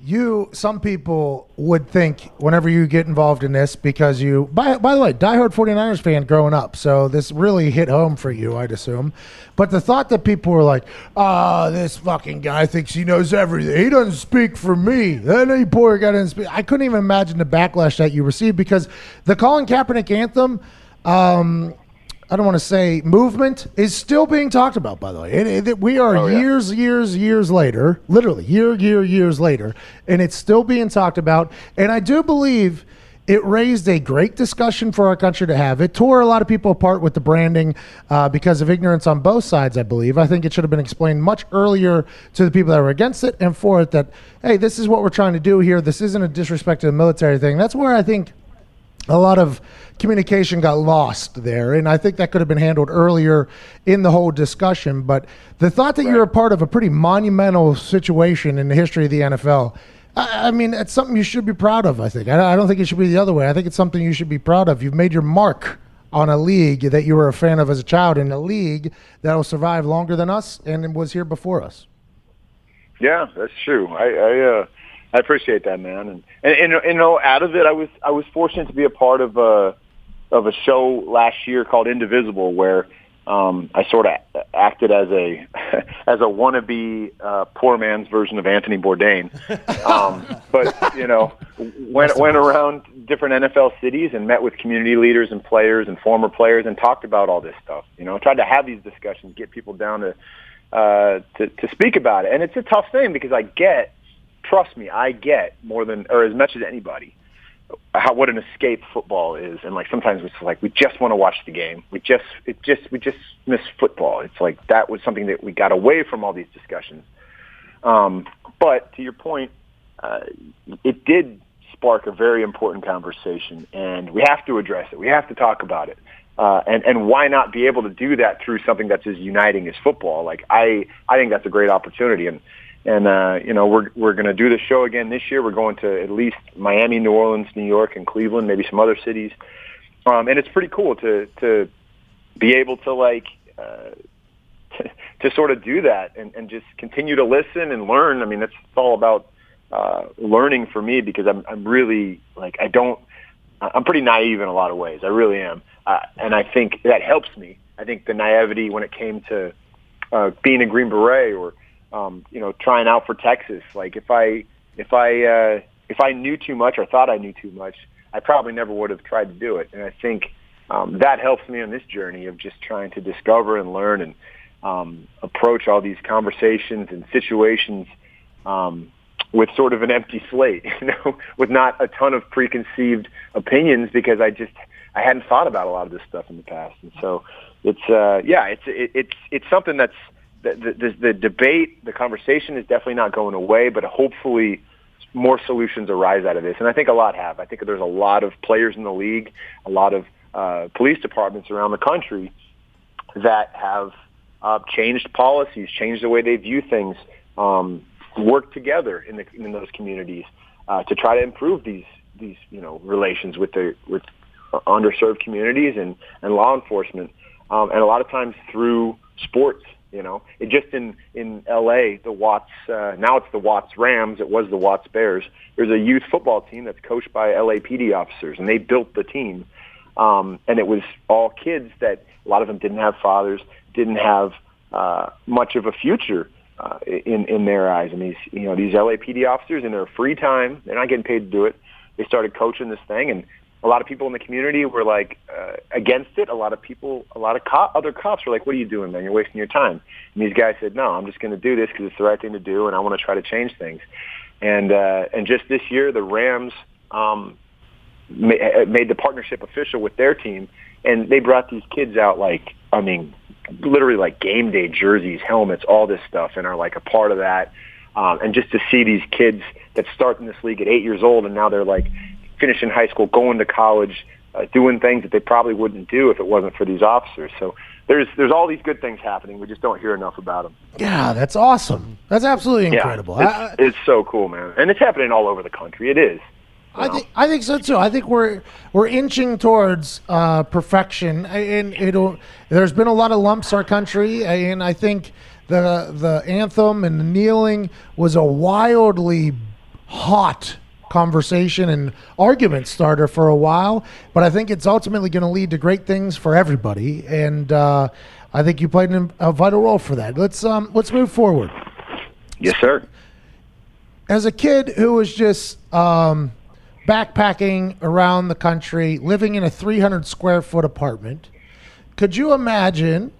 you some people would think whenever you get involved in this because you by, by the way diehard 49ers fan growing up so this really hit home for you i'd assume. But the thought that people were like ah this fucking guy thinks he knows everything. He doesn't speak for me. Any poor guy doesn't speak. I couldn't even imagine the backlash that you received because the colin kaepernick anthem um, I don't want to say movement is still being talked about. By the way, it, it, we are Oh, yeah. years, years, years later, literally year, year, years later, and it's still being talked about. And I do believe it raised a great discussion for our country to have. It tore a lot of people apart with the branding uh, because of ignorance on both sides. I believe. I think it should have been explained much earlier to the people that were against it and for it. That hey, this is what we're trying to do here. This isn't a disrespect to the military thing. That's where I think a lot of communication got lost there, and I think that could have been handled earlier in the whole discussion. But the thought that you're a part of a pretty monumental situation in the history of the NFL, I, I mean, it's something you should be proud of. I think. I, I don't think it should be the other way. I think it's something you should be proud of. You've made your mark on a league that you were a fan of as a child, in a league that will survive longer than us and was here before us. Yeah, that's true. I I, uh, I appreciate that, man. And, and and and, you know, out of it, I was I was fortunate to be a part of a of a show last year called Indivisible, where um, I sort of acted as a as a wannabe uh, poor man's version of Anthony Bourdain. Um, but you know, went went around different NFL cities and met with community leaders and players and former players and talked about all this stuff. You know, tried to have these discussions, get people down to uh, to, to speak about it. And it's a tough thing because I get, trust me, I get more than or as much as anybody how what an escape football is. And like sometimes it's like we just want to watch the game. We just it just we just miss football. It's like that was something that we got away from all these discussions. Um, but to your point, uh, it did spark a very important conversation, and we have to address it. We have to talk about it. Uh, and and why not be able to do that through something that's as uniting as football? Like I I think that's a great opportunity, and and uh, you know we're we're going to do the show again this year. We're going to at least Miami, New Orleans, New York, and Cleveland, maybe some other cities, um, and it's pretty cool to to be able to like uh, to, to sort of do that and, and just continue to listen and learn. I mean, that's it's all about uh, learning for me because I'm I'm really like I don't I'm pretty naive in a lot of ways. I really am, uh, and I think that helps me. I think the naivety when it came to uh, being a Green Beret or um, you know trying out for Texas. Like if I if I uh, if I knew too much or thought I knew too much, I probably never would have tried to do it. And I think um, that helps me on this journey of just trying to discover and learn and um, approach all these conversations and situations um, with sort of an empty slate, you know, with not a ton of preconceived opinions because I just I hadn't thought about a lot of this stuff in the past, and so it's uh, yeah, it's it, it's it's something that's the, the the debate, the conversation is definitely not going away, but hopefully more solutions arise out of this, and I think a lot have. I think there's a lot of players in the league, a lot of uh, police departments around the country that have uh, changed policies, changed the way they view things. Um, work together in the in those communities uh, to try to improve these these you know relations with the with underserved communities and and law enforcement, um, and a lot of times through sports. You know, it just in in L.A. the Watts uh, now it's the Watts Rams. It was the Watts Bears. There's a youth football team that's coached by LAPD officers, and they built the team. Um, and it was all kids that a lot of them didn't have fathers, didn't have uh, much of a future uh, in in their eyes. And these you know these LAPD officers in their free time, they're not getting paid to do it. They started coaching this thing, and a lot of people in the community were like uh, against it. A lot of people, a lot of co- other cops were like, "What are you doing, man? You're wasting your time." And these guys said, "No, I'm just going to do this because it's the right thing to do, and I want to try to change things." And uh, and just this year, the Rams um, ma- uh, made the partnership official with their team, and they brought these kids out like, I mean, literally like game day jerseys, helmets, all this stuff, and are like a part of that. Um, and just to see these kids that start in this league at eight years old, and now they're like finishing high school, going to college, uh, doing things that they probably wouldn't do if it wasn't for these officers. So there's there's all these good things happening. We just don't hear enough about them. Yeah, that's awesome. That's absolutely incredible. Yeah, I- it's, it's so cool, man, and it's happening all over the country. It is. I think I think so too. I think we're we're inching towards uh, perfection, and it'll. There's been a lot of lumps our country, and I think the the anthem and the kneeling was a wildly hot conversation and argument starter for a while. But I think it's ultimately going to lead to great things for everybody, and uh, I think you played an- a vital role for that. Let's um let's move forward Yes, sir. as a kid who was just um, backpacking around the country, living in a 300 square foot apartment, could you imagine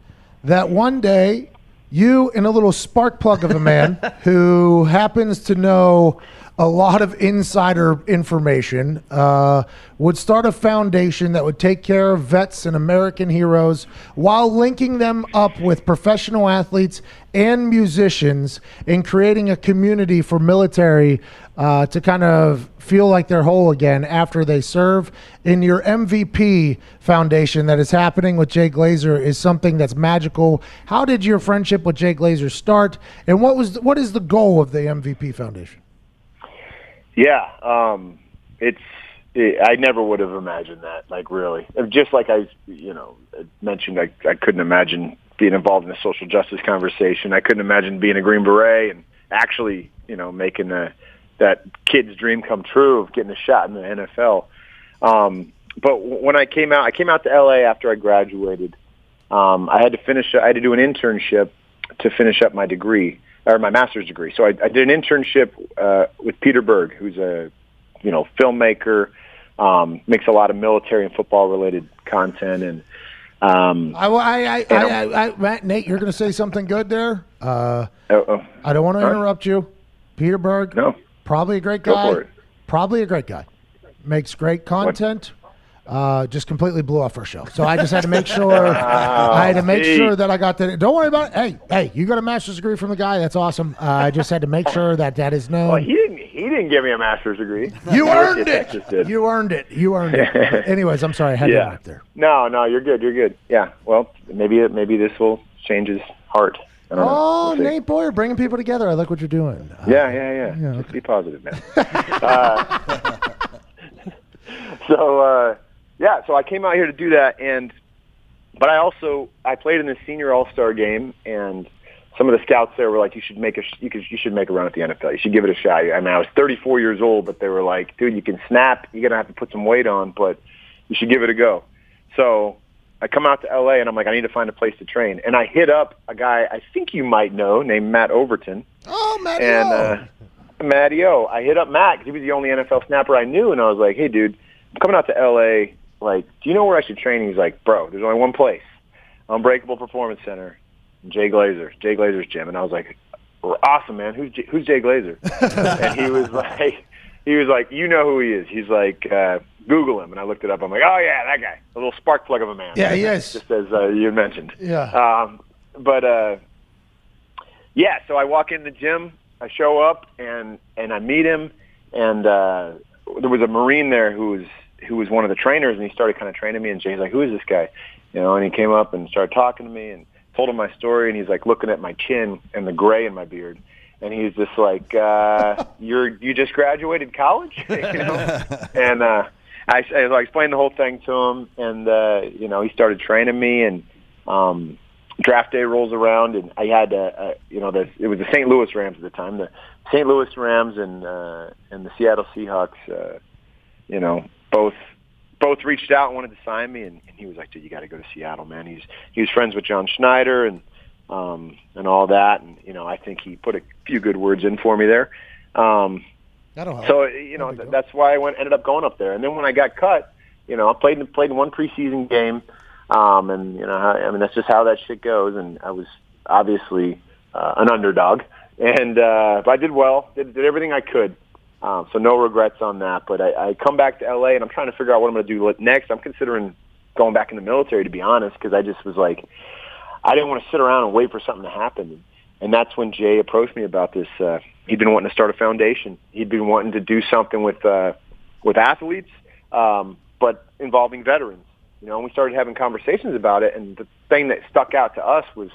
that one day you and a little spark plug of a man who happens to know a lot of insider information uh, would start a foundation that would take care of vets and American heroes while linking them up with professional athletes and musicians and creating a community for military uh, to kind of feel like they're whole again after they serve. In your MVP foundation that is happening with Jay Glazer is something that's magical. How did your friendship with Jay Glazer start, and what was what is the goal of the MVP foundation? Yeah, um, it's. It, I never would have imagined that. Like really, just like I, you know, mentioned, I, I couldn't imagine being involved in a social justice conversation. I couldn't imagine being a Green Beret and actually, you know, making a, that kid's dream come true of getting a shot in the NFL. Um, but when I came out, I came out to LA after I graduated. Um, I had to finish. I had to do an internship to finish up my degree or my master's degree. So I, I did an internship uh, with Peter Berg, who's a you know filmmaker, um, makes a lot of military and football related content, and um, I, I, I, I, I, I Matt, Nate, you're going to say something good there. Uh, I don't want to interrupt you. Peter Berg, no, probably a great guy. Probably a great guy. Makes great content. Uh, just completely blew off our show. So I just had to make sure. I had to make sure that I got that. Don't worry about it. Hey, hey, you got a master's degree from the guy. That's awesome. Uh, I just had to make sure that that is known. well, he didn't. He didn't give me a master's degree. you earned it. You earned it. You earned it. Anyways, I'm sorry. I had to Yeah. interrupt there. No, no, you're good. You're good. Yeah. Well, maybe maybe this will change his heart. I don't know. Oh, We'll. Nate Boyer, bringing people together. I like what you're doing. Yeah, yeah, yeah. Yeah, Just be positive, man. uh, so uh, yeah, so I came out here to do that, and but I also I played in the senior All Star game, and some of the scouts there were like, "You should make a sh- you could you should make a run at the NFL. You should give it a shot." I mean, I was 34 years old, but they were like, "Dude, you can snap. You're gonna have to put some weight on, but you should give it a go." So I come out to LA, and I'm like, I need to find a place to train, and I hit up a guy I think you might know named Matt Overton. Oh, Matt. And uh, Matty O, I hit up Matt because he was the only NFL snapper I knew, and I was like, "Hey, dude, I'm coming out to LA. Like, do you know where I should train?" He's like, "Bro, there's only one place, Unbreakable Performance Center, Jay Glazer, Jay Glazer's gym." And I was like, "Awesome, man. Who's Jay, who's Jay Glazer?" and he was like, "He was like, you know who he is? He's like, uh, Google him." And I looked it up. I'm like, "Oh yeah, that guy, a little spark plug of a man." Yeah, he is. Just as uh, you mentioned. Yeah. Um, but uh, yeah, so I walk in the gym, I show up, and and I meet him, and uh, there was a Marine there who was who was one of the trainers, and he started kind of training me. And Jay's like, "Who is this guy?" You know, and he came up and started talking to me and told him my story, and he's like looking at my chin and the gray in my beard, and he's just like, uh, "You're you just graduated college," you know, and uh, I, I explained the whole thing to him, and uh, you know, he started training me, and um, draft day rolls around, and I had, uh, uh, you know, the, it was the St. Louis Rams at the time, the St. Louis Rams and uh, and the Seattle Seahawks, uh, you know, both both reached out and wanted to sign me, and, and he was like, "Dude, you got to go to Seattle, man." He's he was friends with John Schneider and um, and all that, and you know, I think he put a few good words in for me there. Um, That'll help. so you know th- that's why I went ended up going up there. And then when I got cut, you know, I played in played in one preseason game, um, and you know, I I mean that's just how that shit goes. And I was obviously uh, an underdog, and uh, but I did well, did, did everything I could. Um, so no regrets on that. But I, I come back to LA, and I'm trying to figure out what I'm going to do next. I'm considering going back in the military, to be honest, because I just was like, I didn't want to sit around and wait for something to happen. And that's when Jay approached me about this. Uh, he'd been wanting to start a foundation. He'd been wanting to do something with uh, with athletes, um, but involving veterans. You know, and we started having conversations about it. And the thing that stuck out to us was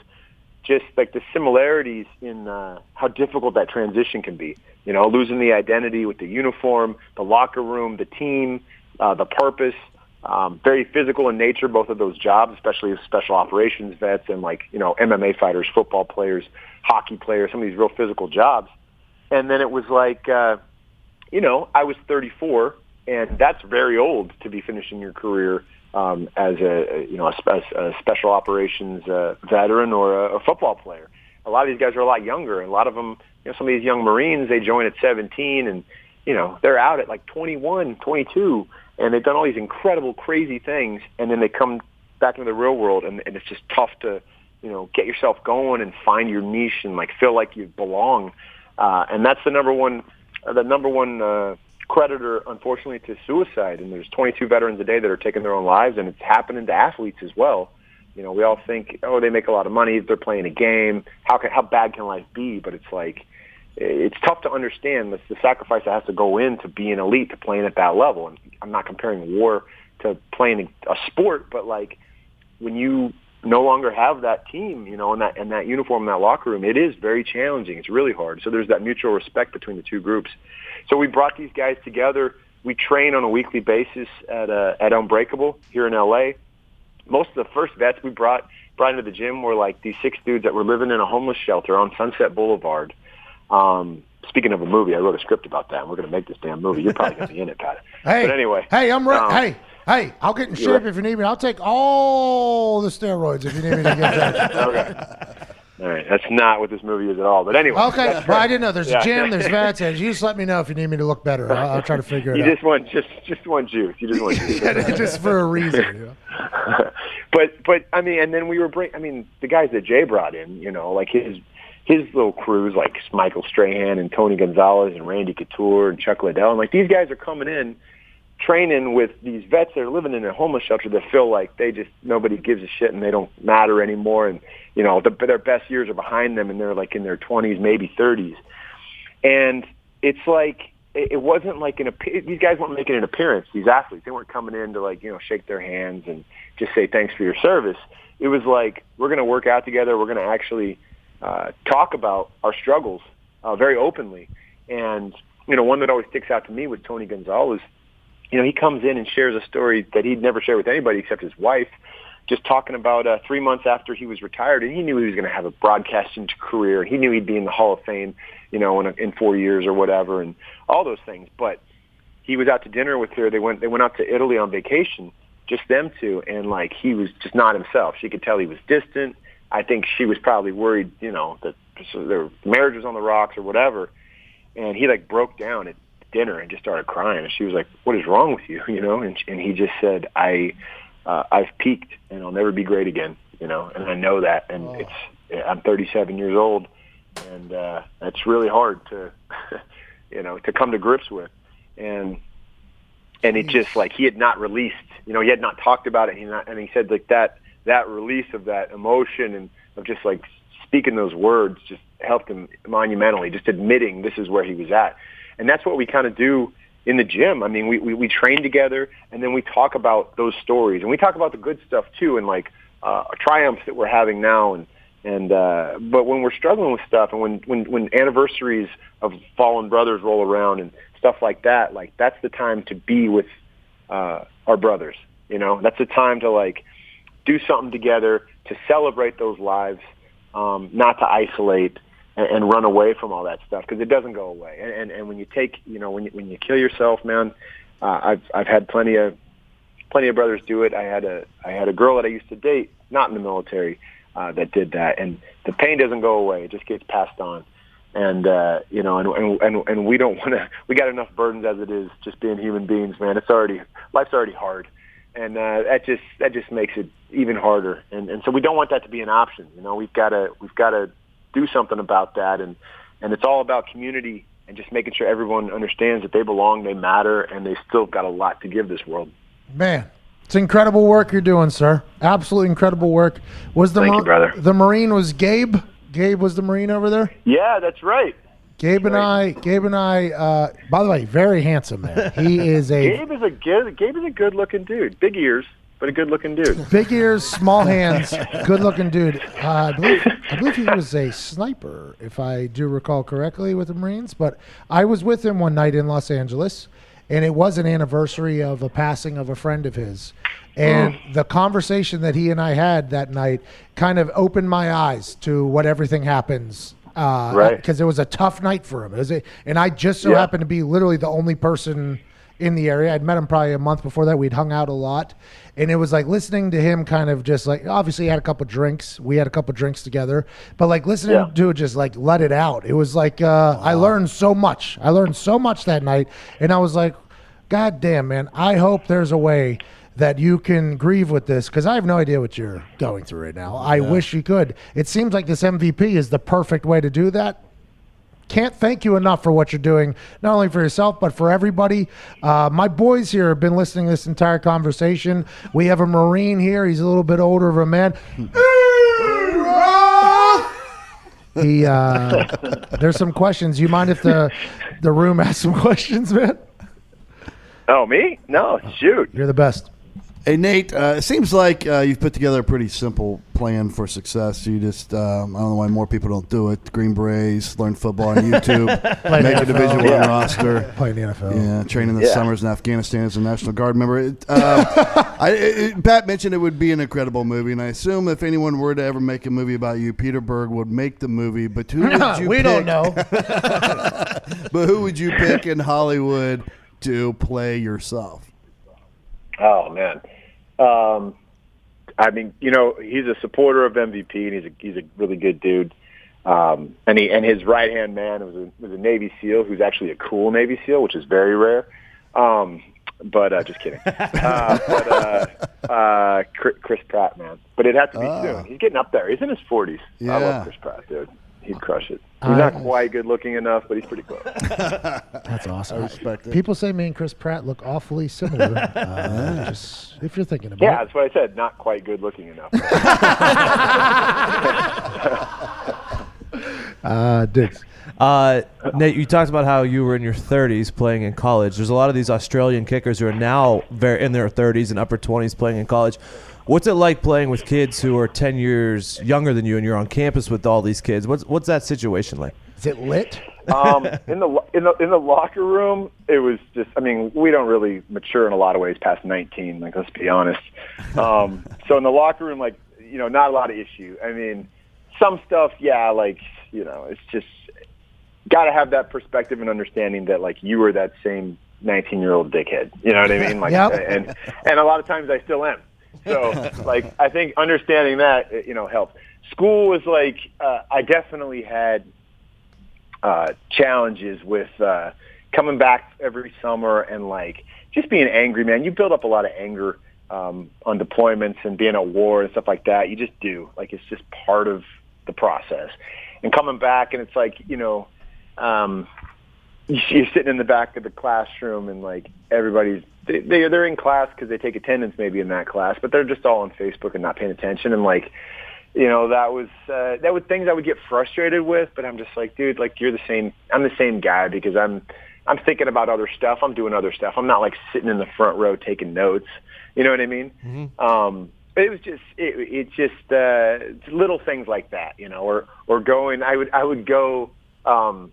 just like the similarities in uh, how difficult that transition can be. You know, losing the identity with the uniform, the locker room, the team, uh, the purpose. Um, very physical in nature, both of those jobs, especially special operations vets and like you know MMA fighters, football players, hockey players, some of these real physical jobs. And then it was like, uh, you know, I was 34, and that's very old to be finishing your career um, as a you know a, a special operations uh, veteran or a, a football player. A lot of these guys are a lot younger, and a lot of them, you know, some of these young Marines they join at 17, and you know they're out at like 21, 22, and they've done all these incredible, crazy things, and then they come back into the real world, and, and it's just tough to you know get yourself going and find your niche and like feel like you belong. Uh, and that's the number one, uh, the number one uh, creditor, unfortunately, to suicide. And there's 22 veterans a day that are taking their own lives, and it's happening to athletes as well. You know, we all think, oh, they make a lot of money, they're playing a game. How can, how bad can life be? But it's like, it's tough to understand the, the sacrifice that has to go into being elite to playing at that level. And I'm not comparing war to playing a sport, but like when you no longer have that team, you know, and that and that uniform in that locker room, it is very challenging. It's really hard. So there's that mutual respect between the two groups. So we brought these guys together. We train on a weekly basis at uh, at Unbreakable here in LA. Most of the first vets we brought brought into the gym were like these six dudes that were living in a homeless shelter on Sunset Boulevard. Um, speaking of a movie, I wrote a script about that. and We're going to make this damn movie. You're probably going to be in it, Pat. Hey, but anyway, Hey, I'm re- um, hey, hey, I'll get in shape right. if you need me. I'll take all the steroids if you need me to get that. okay. All right, that's not what this movie is at all. But anyway, Okay, well, I didn't know. There's Yeah. a gym, there's vets, you just let me know if you need me to look better. I'll, I'll try to figure it You out. just want just just want juice. You just want juice. just for a reason. You know? but but I mean, and then we were bring. I mean, the guys that Jay brought in, you know, like his his little crews, like Michael Strahan and Tony Gonzalez and Randy Couture and Chuck Liddell, and like these guys are coming in training with these vets that are living in a homeless shelter that feel like they just nobody gives a shit and they don't matter anymore, and you know, the, their best years are behind them, and they're like in their twenties, maybe thirties, and it's like it wasn't like an these guys weren't making an appearance. These athletes, they weren't coming in to like you know shake their hands and just say thanks for your service. It was like we're going to work out together. We're going to actually uh, talk about our struggles uh, very openly. And you know, one that always sticks out to me was Tony Gonzalez. You know, he comes in and shares a story that he'd never share with anybody except his wife. Just talking about uh, three months after he was retired, and he knew he was going to have a broadcasting career. He knew he'd be in the Hall of Fame, you know, in, a, in four years or whatever, and all those things. But he was out to dinner with her. They went they went out to Italy on vacation, just them two, and like he was just not himself. She could tell he was distant. I think she was probably worried, you know, that their marriage was on the rocks or whatever. And he like broke down at dinner and just started crying. And she was like, "What is wrong with you?" You know, and and he just said, "I uh, I've peaked and I'll never be great again." You know, and I know that. And it's I'm 37 years old, and uh, that's really hard to, you know, to come to grips with. And and it just like he had not released, you know, he had not talked about it. He not, and he said like that that release of that emotion and of just like speaking those words just helped him monumentally. Just admitting this is where he was at, and that's what we kind of do in the gym. I mean, we, we we train together, and then we talk about those stories, and we talk about the good stuff too, and like uh, triumphs that we're having now, and And uh, but when we're struggling with stuff, and when when when anniversaries of fallen brothers roll around and stuff like that, like that's the time to be with uh, our brothers. You know, that's the time to like do something together to celebrate those lives, um, not to isolate and, and run away from all that stuff because it doesn't go away. And, and and when you take, you know, when you when you kill yourself, man, uh, I've I've had plenty of plenty of brothers do it. I had a I had a girl that I used to date, not in the military, uh, that did that, and the pain doesn't go away; it just gets passed on. And uh, you know, and and and, and we don't want to. We got enough burdens as it is, just being human beings, man. It's already life's already hard, and uh, that just that just makes it even harder. And and so we don't want that to be an option. You know, we've got to we've got to do something about that, and and it's all about community and just making sure everyone understands that they belong, they matter, and they still got a lot to give this world. Man, it's incredible work you're doing, sir. Absolutely incredible work. Was the Thank Mar- you, brother. the Marine was Gabe? Gabe was the Marine over there. Yeah, that's right. Gabe and I, Gabe and I. Uh, by the way, very handsome man. He is a Gabe is a good Gabe is a good looking dude. Big ears, but a good looking dude. big ears, small hands, good looking dude. Uh, I believe I believe he was a sniper, if I do recall correctly, with the Marines. But I was with him one night in Los Angeles, and it was an anniversary of a passing of a friend of his. And the conversation that he and I had that night kind of opened my eyes to what everything happens. Uh, Right. Because it was a tough night for him. It was a, and I just so Yeah. happened to be literally the only person in the area. I'd met him probably a month before that. We'd hung out a lot. And it was like listening to him kind of just like, obviously, he had a couple drinks. We had a couple drinks together. But like listening Yeah. to it just like let it out. It was like, uh, I learned so much. I learned so much that night. And I was like, God damn, man, I hope there's a way that you can grieve with this because I have no idea what you're going through right now. I wish you could. It seems like this MVP is the perfect way to do that. Can't thank you enough for what you're doing, not only for yourself, but for everybody. Uh, my boys here have been listening to this entire conversation. We have a Marine here. He's a little bit older of a man. he, uh, there's some questions. You mind if the, the room asks some questions, man? Oh, me? No, shoot. You're the best. Hey Nate, uh, it seems like uh, you've put together a pretty simple plan for success. You just, um, I don't know why more people don't do it. Green Berets, learn football on YouTube, make a NFL. Division One Yeah. roster. Play in the NFL. Yeah, train in the Yeah. summers in Afghanistan as a National Guard member. It, uh, I, it, Pat mentioned it would be an incredible movie, and I assume if anyone were to ever make a movie about you, Peter Berg would make the movie. But who would you we pick, don't know. But who would you pick in Hollywood to play yourself? Oh man. Um, I mean, you know, he's a supporter of MVP, and he's a he's a really good dude. Um, and he and his right hand man was a was a Navy SEAL who's actually a cool Navy SEAL, which is very rare. Um, but uh, just kidding. Uh, but uh, uh, Chris, Chris Pratt, man. But it'd have to be Ah. soon. He's getting up there. He's in his forties. Yeah. I love Chris Pratt, dude. He'd crush it. He's not quite good looking enough, but he's pretty close. That's awesome. I respect it. People say me and Chris Pratt look awfully similar. uh, just if you're thinking about Yeah, it. that's what I said. Not quite good looking enough. Uh, Diggs. Uh, Nate, you talked about how you were in your 30s playing in college. There's a lot of these Australian kickers who are now very in their 30s and upper 20s playing in college. What's it like playing with kids who are 10 years younger than you and you're on campus with all these kids? What's what's that situation like? Is it lit? um, in the in the in the locker room, it was just. I mean, we don't really mature in a lot of ways past 19. Like, let's be honest. Um, so in the locker room, like you know, not a lot of issue. I mean, some stuff, yeah, like you know, it's just got to have that perspective and understanding that like you were that same 19 year old dickhead. You know what I mean? Like, Yep. and and a lot of times I still am. So like, I think understanding that uh, you know helped. School was like, uh, I definitely had uh, challenges with uh, coming back every summer and like just being angry, man. You build up a lot of anger um, on deployments and being at war and stuff like that. You just do. Like it's just part of the process. And coming back and it's like you know, um, you're sitting in the back of the classroom and like everybody's they they- they're in class because they take attendance maybe in that class, but they're just all on Facebook and not paying attention and like you know that was uh, that was things I would get frustrated with, but I'm just like, dude, like you're the same. I'm the same guy because I'm I'm thinking about other stuff. I'm doing other stuff. I'm not like sitting in the front row taking notes. You know what I mean? Um, it was just it, it just uh, it's little things like that, you know, or or going. I would I would go. Um,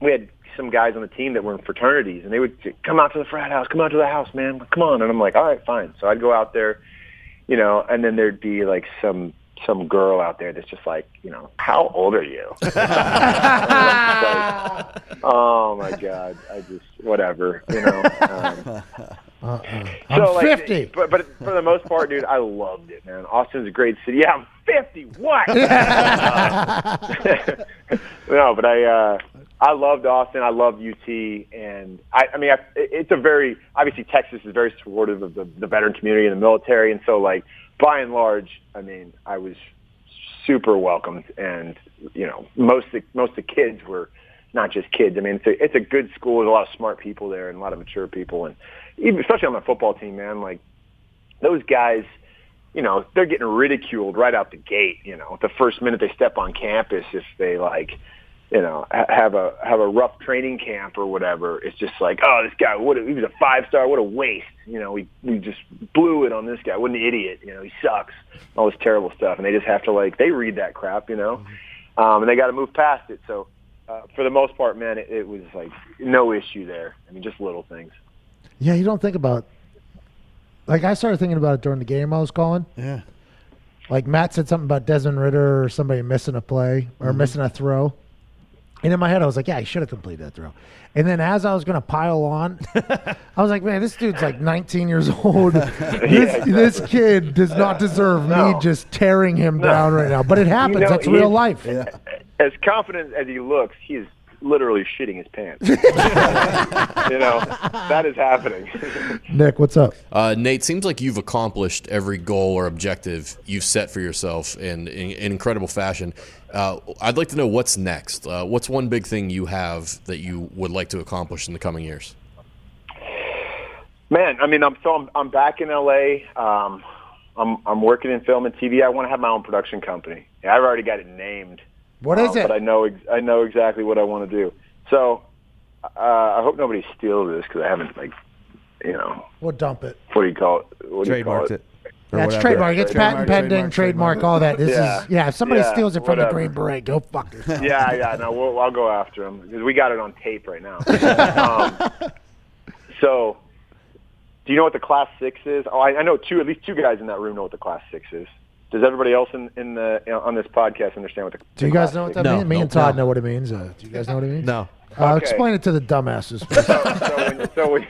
we had some guys on the team that were in fraternities, and they would say, come out to the frat house, come out to the house, man, come on. And I'm like, all right, fine. So I'd go out there, you know, and then there'd be like some some girl out there that's just like, you know, how old are you? like, oh my god, I just whatever, you know. Um, Uh-uh. I'm so like, 50. but but for the most part, dude, I loved it, man. Austin's a great city. Yeah, I'm 50. What? no, but I uh, I loved Austin. I loved UT, and I I mean, I, it's a very obviously Texas is very supportive of the the veteran community and the military, and so like by and large, I mean, I was super welcomed, and you know, most of the, most of the kids were not just kids. I mean, it's a, it's a good school. There's a lot of smart people there and a lot of mature people, and even especially on the football team, man. Like those guys, you know, they're getting ridiculed right out the gate. You know, the first minute they step on campus, if they like, you know, have a have a rough training camp or whatever, it's just like, oh, this guy, what a, he was a five star, what a waste. You know, we we just blew it on this guy. What an idiot. You know, he sucks. All this terrible stuff, and they just have to like they read that crap, you know, um, and they got to move past it. So. Uh, for the most part, man, it, it was like no issue there. I mean, just little things. Yeah, you don't think about. Like I started thinking about it during the game I was calling. Yeah. Like Matt said something about Desmond Ridder or somebody missing a play or Mm-hmm. missing a throw. And in my head, I was like, yeah, he should have completed that throw. And then as I was going to pile on, I was like, man, this dude's like 19 years old. this, exactly. this kid does not deserve me No. just tearing him down right now. But it happens. know, That's real is- life. as confident as he looks, he is literally shitting his pants. you know, that is happening. Nick, what's up? Uh, Nate, seems like you've accomplished every goal or objective you've set for yourself in, in, in incredible fashion. Uh, I'd like to know what's next. Uh, what's one big thing you have that you would like to accomplish in the coming years? Man, I mean, I'm so I'm, I'm back in LA. Um, I'm I'm working in film and TV. I want to have my own production company. Yeah, I've already got it named. What is um, it? But I know ex- I know exactly what I want to do. So uh, I hope nobody steals this because I haven't like, you know, We'll dump it. what do you call it? What do you call Trademarked it. or That's whatever. trademark. It's Trademark, patent pending, trademark, trademark, trademark. all that. This Yeah. is yeah. If somebody Yeah, steals it from the whatever. Green Beret, go fuck yourself. yeah, yeah. No, we'll, I'll go after him because we got it on tape right now. um, so, do you know what the Class Six is? Oh, I, I know two. At least two guys in that room know what the Class Six is. Does everybody else in, in the you know, on this podcast understand what the? Do you the guys Class know what Six that No, means? Me no, and Todd no. know what it means. Uh, do you guys know what it means? No. Uh, Okay. Explain it to the dumbasses. so, when, so when,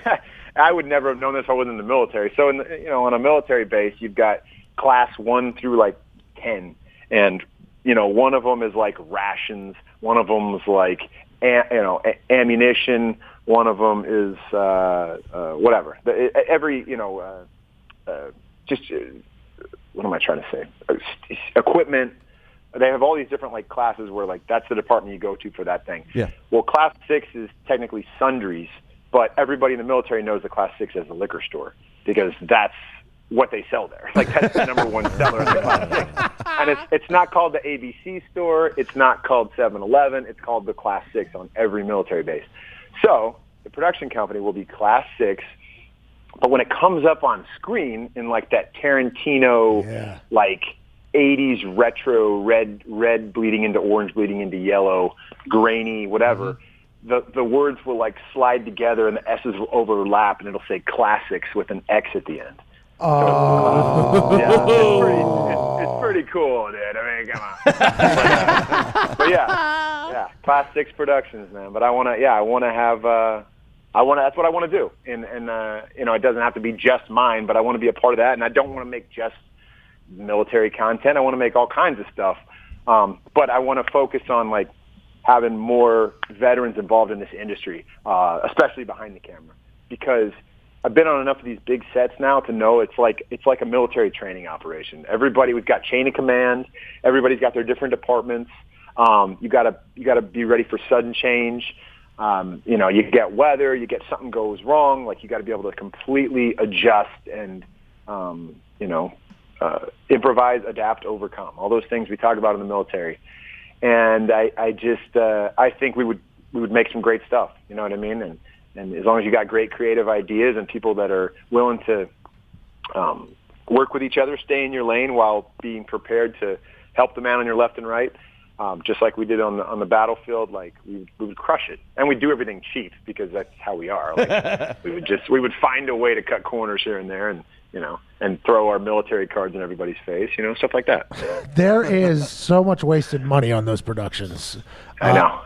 I would never have known this if I wasn't in the military. So, in the, you know, on a military base, you've got class one through like ten, and you know, one of them is like rations, one of them is like a, you know a, ammunition, one of them is uh, uh, whatever. The, every you know, uh, uh, just uh, what am I trying to say? Uh, Equipment. They have all these different like classes where like that's the department you go to for that thing. Yeah. Well, class six is technically sundries, but everybody in the military knows the class six as the liquor store because that's what they sell there. Like that's the number one seller in the class six. And it's it's not called the ABC store. It's not called 7-Eleven. It's called the class six on every military base. So the production company will be class six. But when it comes up on screen in like that Tarantino, Yeah. like 80s retro red red bleeding into orange bleeding into yellow grainy whatever mm-hmm. The the words will like slide together and the s's will overlap and it'll say classics with an x at the end Oh, yeah it's pretty, it's, it's pretty cool dude i mean come on but, uh, but yeah yeah class six productions man but i want to yeah i want to have uh I want to. That's what I want to do, and and uh, you know, it doesn't have to be just mine, but I want to be a part of that, and I don't want to make just military content. I want to make all kinds of stuff. Um, but I want to focus on like having more veterans involved in this industry, uh, especially behind the camera, because I've been on enough of these big sets now to know it's like it's like a military training operation. Everybody, we've got chain of command. Everybody's got their different departments. Um, you gotta you gotta be ready for sudden change. Um, you know, you get weather, you get something goes wrong, like you got to be able to completely adjust and um, you know uh, improvise, adapt, overcome. All those things we talk about in the military. And I, I just, uh, I think we would, we would make some great stuff. You know what I mean? And, and as long as you got great creative ideas and people that are willing to, um, work with each other, stay in your lane while being prepared to help the man on your left and right. Um, just like we did on the on the battlefield, like we would, we would crush it, and we do everything cheap because that's how we are. Like, we would just we would find a way to cut corners here and there, and you know, and throw our military cards in everybody's face, you know, stuff like that. There is so much wasted money on those productions. I know.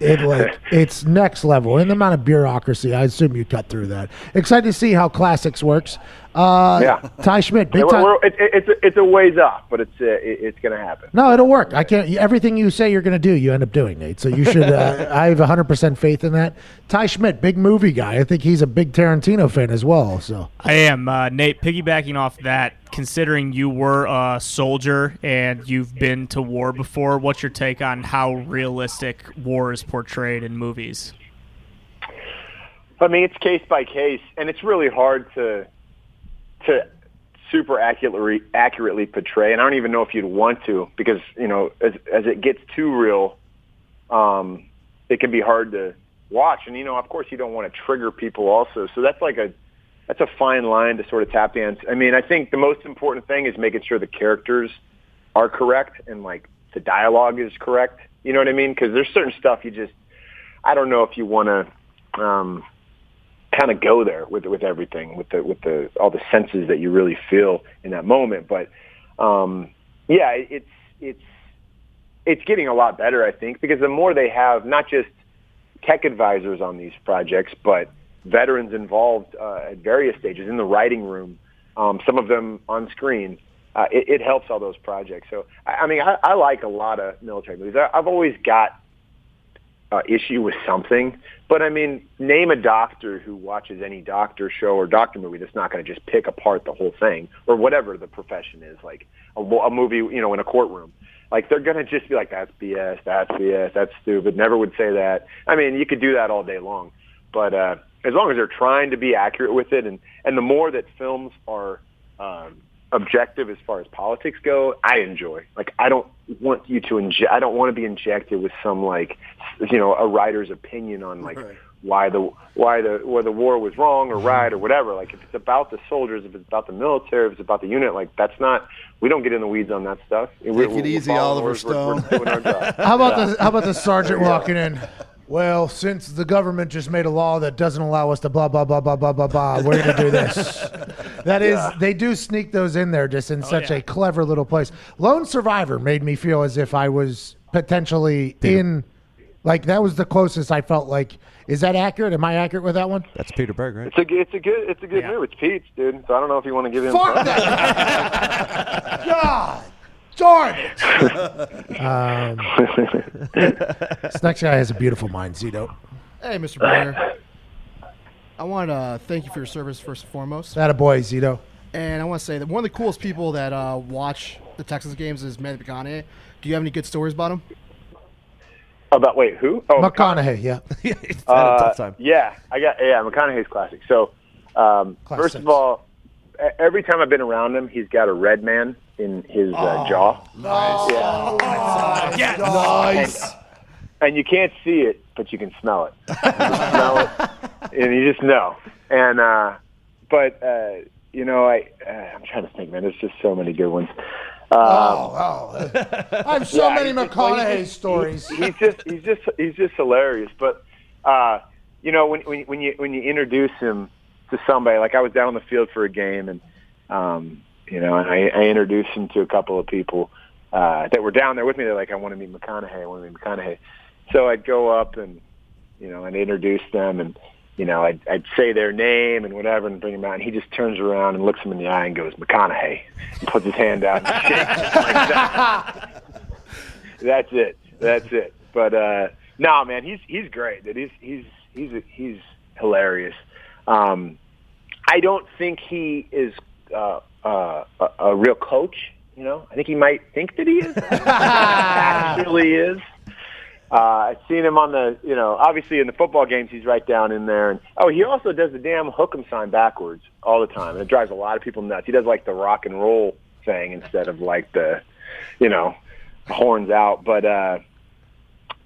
it like it's next level in the amount of bureaucracy. I assume you cut through that. Excited to see how classics works. Uh, Yeah. Ty Schmidt, big Yeah, we're, time. we're, it, it, it's a, it's a ways off, but it's uh, it, it's going to happen. No, it'll work. I can't. Everything you say you're going to do, you end up doing, Nate. So you should. Uh, I have 100 percent faith in that. Ty Schmidt, big movie guy. I think he's a big Tarantino fan as well. So I am uh, Nate. Piggybacking off that, considering you were a soldier and you've been to war before, what's your take on how realistic war is portrayed in movies? I mean, it's case by case, and it's really hard to to super accurately accurately portray. And I don't even know if you'd want to because you know, as as it gets too real, um, it can be hard to watch. And you know, of course, you don't want to trigger people also. So that's like a that's a fine line to sort of tap dance. I mean, I think the most important thing is making sure the characters are correct and like the dialogue is correct. You know what I mean? Because there's certain stuff you just I don't know if you want to um, kind of go there with with everything, with the with the all the senses that you really feel in that moment. But um, yeah, it's it's it's getting a lot better, I think, because the more they have not just tech advisors on these projects, but veterans involved uh, at various stages in the writing room, um, some of them on screen. Uh, it, it helps all those projects. So, I, I mean, I, I like a lot of military movies. I, I've always got uh, issue with something. But I mean, name a doctor who watches any doctor show or doctor movie that's not going to just pick apart the whole thing or whatever the profession is, like a, a movie, you know, in a courtroom. Like they're going to just be like, that's BS, that's BS, that's stupid. Never would say that. I mean, you could do that all day long, but uh, as long as they're trying to be accurate with it, and and the more that films are um, objective as far as politics go, I enjoy. Like I don't want you to inject. I don't want to be injected with some like you know a writer's opinion on like why the why the why the war was wrong or right or whatever. Like if it's about the soldiers, if it's about the military, if it's about the unit, like that's not. We don't get in the weeds on that stuff. Take it easy, Oliver Stone. how about the how about the sergeant walking in? Well, since the government just made a law that doesn't allow us to blah blah blah blah blah blah blah, we're gonna do this. That is, they do sneak those in there just in oh, such yeah. a clever little place. Lone Survivor made me feel as if I was potentially in, like that was the closest I felt like. Is that accurate? Am I accurate with that one? That's Peter Berg, right? It's a it's a good it's a good Yeah. move. It's Pete's, dude. So I don't know if you want to give him. Fuck that! God darn it! Um, this next guy has a beautiful mind, Zito. Hey, Mr. Breyer. I want to thank you for your service first and foremost. That a boy, Zito. And I want to say that one of the coolest people that uh, watch the Texas games is Matthew McConaughey. Do you have any good stories about him? About wait, who? Oh, McConaughey, yeah. He's had a Uh, tough time. Yeah, I got yeah. McConaughey's classic. So, um, first Classics. of all, every time I've been around him, he's got a red man in his uh, jaw. Nice. Yeah. Nice. And you can't see it, but you can smell it. You can smell it, and you just know. And uh, but uh, you know, I uh, I'm trying to think, man. There's just so many good ones. Um, Oh, oh. I have so Yeah, many he's well, McConaughey he's just- stories. he- he's just he's just he's just hilarious. But uh, you know, when when when you when you introduce him to somebody, like I was down on the field for a game, and um, you know, and I, I introduced him to a couple of people uh, that were down there with me. They're like, I want to meet McConaughey. I want to meet McConaughey. So I'd go up and you know, and introduce them and. You know, I'd, I'd say their name and whatever, and bring him out, and he just turns around and looks him in the eye and goes, "McConaughey," and puts his hand out and shakes like that that's it. That's it. But uh no, man, he's he's great. Dude. He's he's he's he's hilarious. Um I don't think he is uh, uh, a, a real coach. You know, I think he might think that he is. Actually, is. Uh, I've seen him on the, you know, obviously in the football games, he's right down in there. And oh, he also does the damn hook 'em sign backwards all the time, and it drives a lot of people nuts. He does like the rock and roll thing instead of like the, you know, horns out. But uh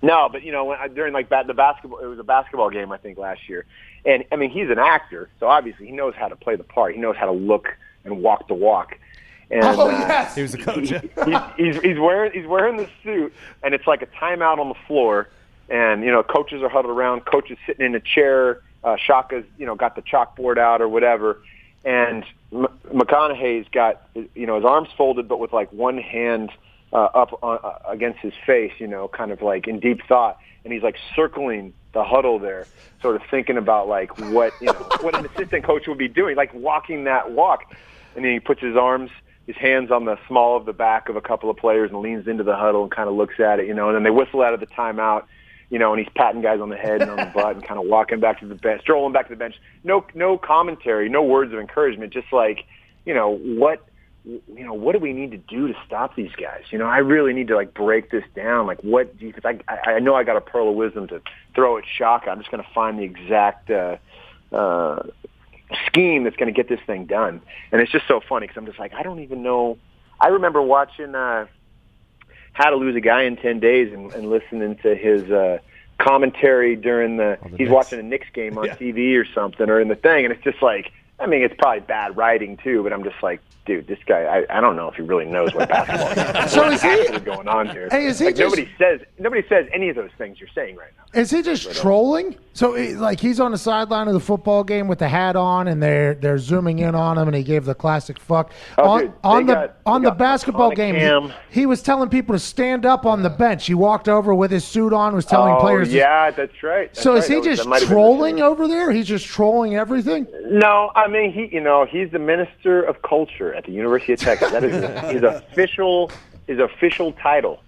no, but you know, when I, during like ba- the basketball, it was a basketball game I think last year, and I mean he's an actor, so obviously he knows how to play the part. He knows how to look and walk the walk. And, Oh, uh, yes. He was a coach. he's, he's he's wearing he's wearing the suit, and it's like a timeout on the floor, and you know coaches are huddled around. Coaches sitting in a chair. Uh, Shaka's you know got the chalkboard out or whatever, and M- McConaughey's got you know his arms folded, but with like one hand uh, up on, uh, against his face, you know, kind of like in deep thought, and he's like circling the huddle there, sort of thinking about like what you know what an assistant coach would be doing, like walking that walk, and then he puts his arms his hands on the small of the back of a couple of players and leans into the huddle and kind of looks at it, you know, and then they whistle out of the timeout, you know, and he's patting guys on the head and on the butt and kind of walking back to the bench, strolling back to the bench. No, no commentary, no words of encouragement, just like, you know, what, you know, what do we need to do to stop these guys? You know, I really need to like break this down. Like, what? Because I, I, I know I got a pearl of wisdom to throw at Shaka. I'm just going to find the exact. Uh, uh, scheme that's going to get this thing done. And it's just so funny because I'm just like, I don't even know. I remember watching uh, How to Lose a Guy in 10 Days and, and listening to his uh, commentary during the, the he's Knicks. watching a Knicks game on TV or something or in the thing. And it's just like, I mean, it's probably bad writing too, but I'm just like, dude, this guy, I, I don't know if he really knows what basketball is. So is he- going on here? Hey, is he like, just- nobody says nobody says any of those things you're saying right now. Is he just uh, trolling? So, like, he's on the sideline of the football game with the hat on, and they're they're zooming in on him, and he gave the classic fuck Oh, on dude, on the got- on the basketball game. he- He, was telling people to stand up on the bench. He walked over with his suit on, was telling oh, players. yeah, that's right. That's so is he That just the trolling over there? He's just trolling everything. No, I mean he. You know, he's the minister of culture at the University of Texas. That is his official his official title,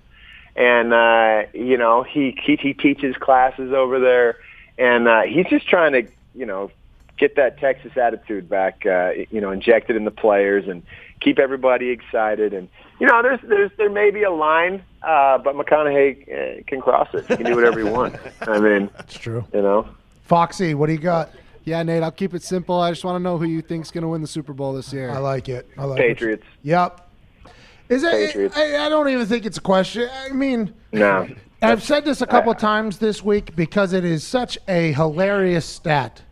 and uh, you know he, he he teaches classes over there, and uh, he's just trying to you know get that Texas attitude back. Uh, you know, injected in the players and keep everybody excited. And you know, there's there's there may be a line, uh, but McConaughey uh, can cross it. He can do whatever he wants. I mean, It's true. you know. Foxy, what do you got? Yeah, Nate, I'll keep it simple. I just want to know who you think's going to win the Super Bowl this year. I like it. I like it. Patriots. Yep. Is it? Patriots. I, I don't even think it's a question. I mean, No. I've said this a couple times this week because it is such a hilarious stat.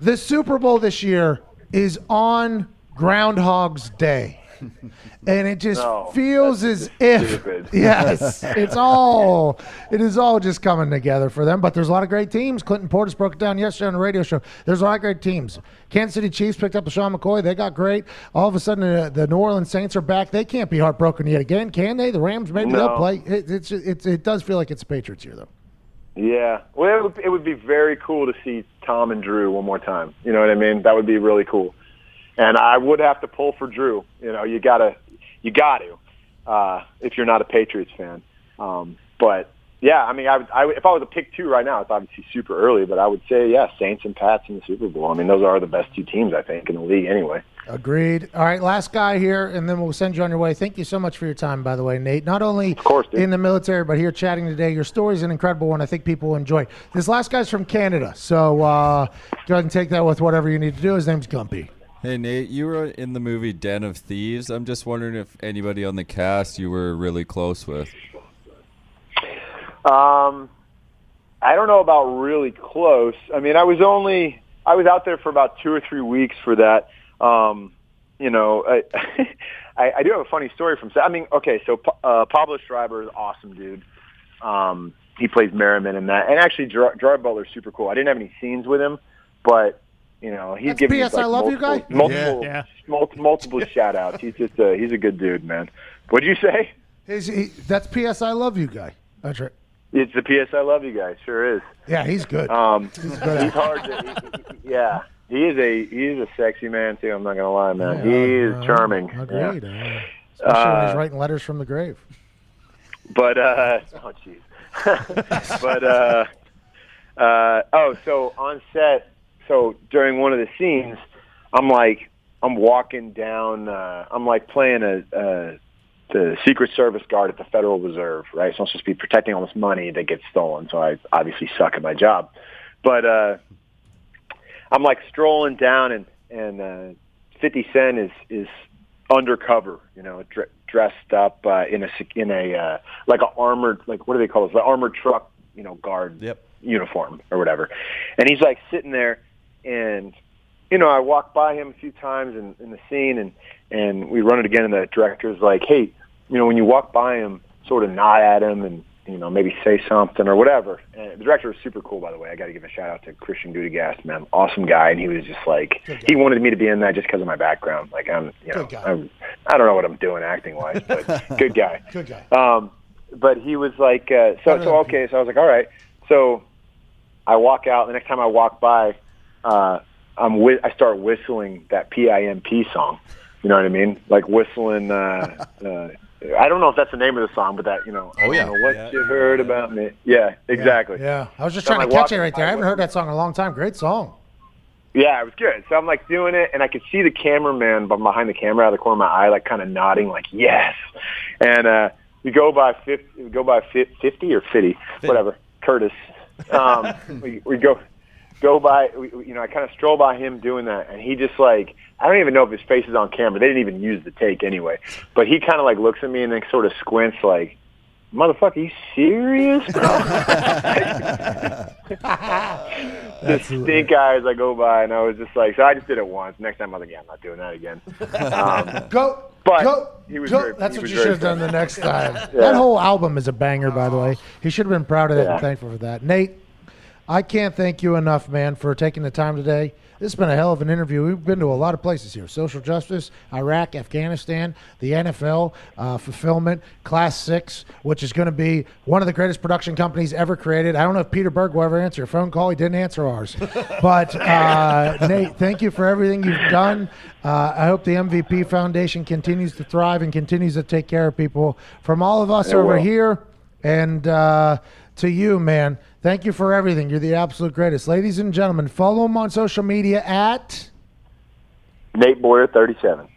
The Super Bowl this year is on Groundhog's Day. And it just No, feels as if stupid. yes, it's all it is all just coming together for them. But there's a lot of great teams. Clinton Portis broke it down yesterday on the radio show. There's a lot of great teams. Kansas City Chiefs picked up LeSean McCoy. They got great. All of a sudden, uh, the New Orleans Saints are back. They can't be heartbroken yet again, can they? The Rams maybe they'll play. It, it's, it's it does feel like it's Patriots here though. Yeah. Well, it would, it would be very cool to see Tom and Drew one more time. You know what I mean? That would be really cool. And I would have to pull for Drew. You know, you gotta, you got to, uh, if you're not a Patriots fan. Um, but yeah, I mean, I, would, I if I was a pick two right now, it's obviously super early, but I would say yeah, Saints and Pats in the Super Bowl. I mean, those are the best two teams I think in the league anyway. Agreed. All right, last guy here, and then we'll send you on your way. Thank you so much for your time, by the way, Nate. Not only course, dude. in the military, but here chatting today. Your story is an incredible one. I think people will enjoy. This last guy's from Canada, so uh, go ahead and take that with whatever you need to do. His name's Gumpy. Hey Nate, you were in the movie Den of Thieves. I'm just wondering if anybody on the cast you were really close with. Um, I don't know about really close. I mean, I was only I was out there for about two or three weeks for that. Um, you know, I, I I do have a funny story from. I mean, okay, so uh, Pablo Schreiber is awesome dude. Um, he plays Merrimen in that, and actually, Gerard, Gerard Butler's super cool. I didn't have any scenes with him, but you know, he's That's giving me PS like I Love You multiple, guy? multiple, Yeah. multiple, multiple shout outs. He's just a, he's a good dude, man. What'd you say? He's, he, that's PS I Love You guy. That's right. It's the PS I Love You guy. Sure is. Yeah, he's good. Um, He's he's, good at- hard to. he- he- yeah, he is a he is a sexy man too. I'm not gonna lie, man. Yeah, he is uh, charming. Agreed. Yeah. Uh, especially when Uh, he's writing letters from the grave. But uh, oh jeez. but uh, uh, oh, so on set, so during one of the scenes, I'm like, I'm walking down. Uh, I'm like playing a. Uh, the Secret Service guard at the Federal Reserve, right? So I'm supposed to be protecting all this money that gets stolen. So I obviously suck at my job. But uh, I'm like strolling down, and and uh, 50 Cent is is undercover, you know, dr- dressed up uh, in a in a uh, like a armored like what do they call it? The armored truck, you know, guard Yep. uniform or whatever. And he's like sitting there, and you know, I walked by him a few times in, in the scene, and and we run it again, and the director's like, hey, you know, when you walk by him, sort of nod at him and you know maybe say something or whatever. And the director was super cool, by the way. I got to give a shout out to Christian Gudegast, man, awesome guy, and he was just like he wanted me to be in that just because of my background. Like I'm, you know. I'm, I don't know what I'm doing acting wise, but good guy. Good guy. Um, but he was like, uh, so so okay. So I was like, all right. So I walk out. The next time I walk by, uh, I'm whi- I start whistling that PIMP song. You know what I mean? Like whistling. Uh, uh, I don't know if that's the name of the song, but that you know. Oh, yeah. Know what you heard about me? Yeah, exactly. Yeah, I was just So trying I'm, to like, catch it right there. I haven't heard that song in a long time. Great song. Yeah, it was good. So I'm like doing it, and I could see the cameraman behind the camera out of the corner of my eye, like kind of nodding, like yes. And uh, we go by fifty, we go by fifty or fifty, whatever. Curtis. Um, we we go go by. You know, I kind of stroll by him doing that, and he just like I don't even know if his face is on camera. They didn't even use the take anyway, but he kind of like looks at me and then sort of squints, like. Motherfucker, you serious, bro? the stink eyes I go by, and I was just like, so I just did it once. Next time I was like, yeah, I'm not doing that again. Um, Go, But go, he was go. very- That's what was you should have done the next time. Yeah. That whole album is a banger, by the way. He should have been proud of that Yeah. and thankful for that. Nate, I can't thank you enough, man, for taking the time today. This has been a hell of an interview. We've been to a lot of places here: social justice, Iraq, Afghanistan, the NFL, uh, fulfillment, Class Six, which is going to be one of the greatest production companies ever created. I don't know if Peter Berg will ever answer a phone call. He didn't answer ours, but uh, Nate, thank you for everything you've done. Uh, I hope the MVP Foundation continues to thrive and continues to take care of people. From all of us It over will. here, and uh, to you, man, thank you for everything. You're the absolute greatest. Ladies and gentlemen, follow him on social media at. Nate Boyer, 37.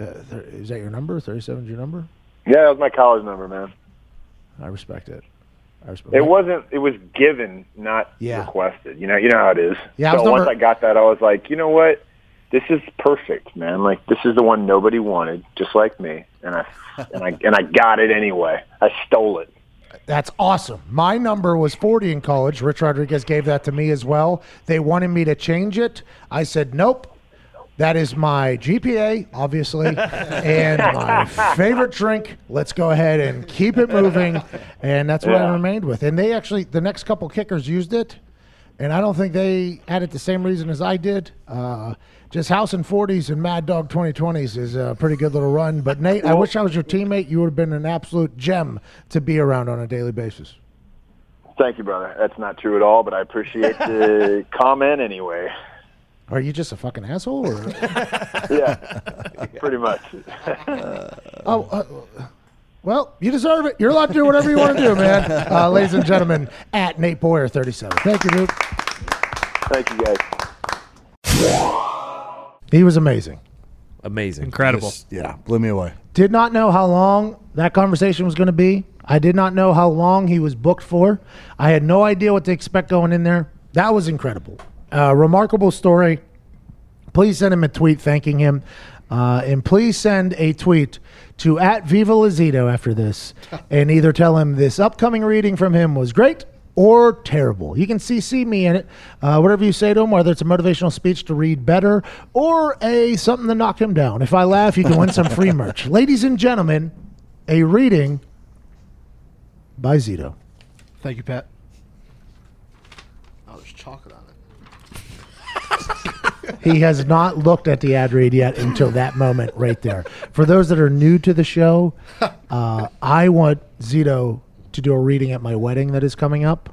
Uh, th- is that your number? 37 is your number? Yeah, that was my college number, man. I respect it. I respect It It wasn't. It was given, not Yeah. requested. You know. You know how it is. Yeah, I So once number- I got that, I was like, you know what? This is perfect, man. Like this is the one nobody wanted, just like me, and I and I and I got it anyway. I stole it. That's awesome. My number was 40 in college. Rich Rodriguez gave that to me as well. They wanted me to change it. I said, nope. That is my GPA, obviously, and my favorite drink. Let's go ahead and keep it moving. And that's what I remained with. And they actually, the next couple kickers used it. And I don't think they had it the same reason as I did. Uh, just House and 40s and Mad Dog 2020s is a pretty good little run. But Nate, I wish I was your teammate. You would have been an absolute gem to be around on a daily basis. Thank you, brother. That's not true at all, but I appreciate the comment anyway. Are you just a fucking asshole? Or? Yeah, pretty much. oh, uh, well, you deserve it. You're allowed to do whatever you want to do, man. Uh, ladies and gentlemen, at Nate Boyer 37. Thank you, dude. Thank you, guys. He was amazing. Amazing. Incredible. Just, yeah, blew me away. Did not know how long that conversation was going to be. I did not know how long he was booked for. I had no idea what to expect going in there. That was incredible. Uh, remarkable story. Please send him a tweet thanking him. Uh, and please send a tweet to at Viva Lazito after this and either tell him this upcoming reading from him was great or terrible. You can CC me in it. Uh, whatever you say to him, whether it's a motivational speech to read better or a something to knock him down. If I laugh, you can win some free merch. Ladies and gentlemen, a reading by Zito. Thank you, Pat. Oh, there's chocolate on it. He has not looked at the ad read yet until that moment right there. For those that are new to the show, uh, I want Zito to do a reading at my wedding that is coming up.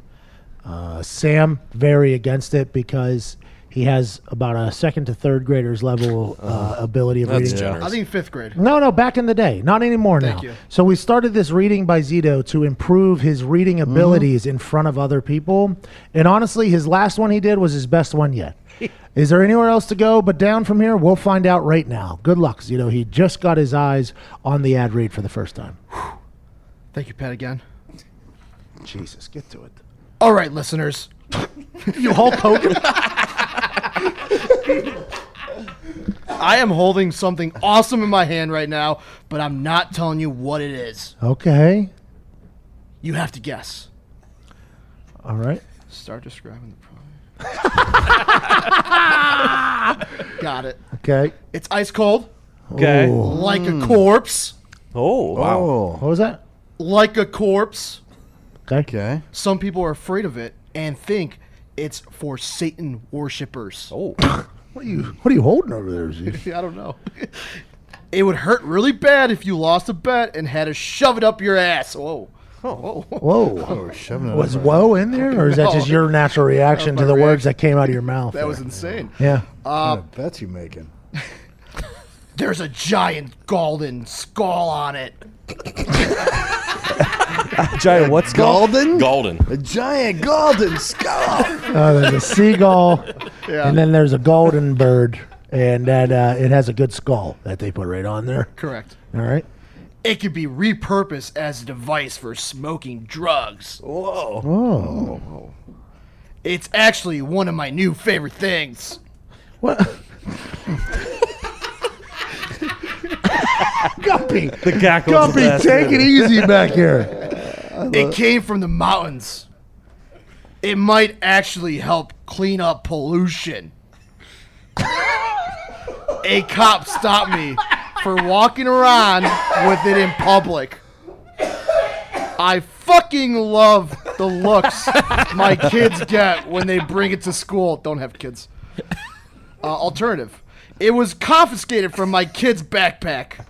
Uh, Sam very against it because he has about a second to third graders level uh, ability of That's reading. generous. I think fifth grade. No, no, back in the day. Not anymore Thank now. you. So we started this reading by Zito to improve his reading Mm-hmm. abilities in front of other people. And honestly, his last one he did was his best one yet. Is there anywhere else to go but down from here? We'll find out right now. Good luck, Zito. He just got his eyes on the ad read for the first time. Thank you, Pat, again. Jesus, get to it. All right, listeners. You Hulk Hogan. I am holding something awesome in my hand right now, but I'm not telling you what it is. okay. You have to guess. All right. Start describing the product. Got it. Okay. It's ice cold, Okay. like a corpse, Oh wow. Oh, What was that? like a corpse. Okay. okay. Some people are afraid of it and think it's for Satan worshippers. Oh. What are you What are you holding over there, Z? I don't know. it would hurt really bad if you lost a bet and had to shove it up your ass. Whoa. Whoa. Whoa. Oh, shoving it Was up. whoa in there, or is that just No. your natural reaction to the my words that came out of your mouth? That was insane. yeah. Uh, What bets you making? there's a giant golden skull on it. Giant what's called? Golden? Golden. A giant golden skull. Uh, there's a seagull, Yeah. and then there's a golden bird, and that uh, it has a good skull that they put right on there. Correct. All right. It could be repurposed as a device for smoking drugs. Whoa. Oh. It's actually one of my new favorite things. What? Guppy. The cackle. Guppy, take it easy back here. It came from the mountains. It might actually help clean up pollution. A cop stopped me for walking around with it in public. I fucking love the looks my kids get when they bring it to school. Don't have kids. Uh, alternative. It was confiscated from my kid's backpack.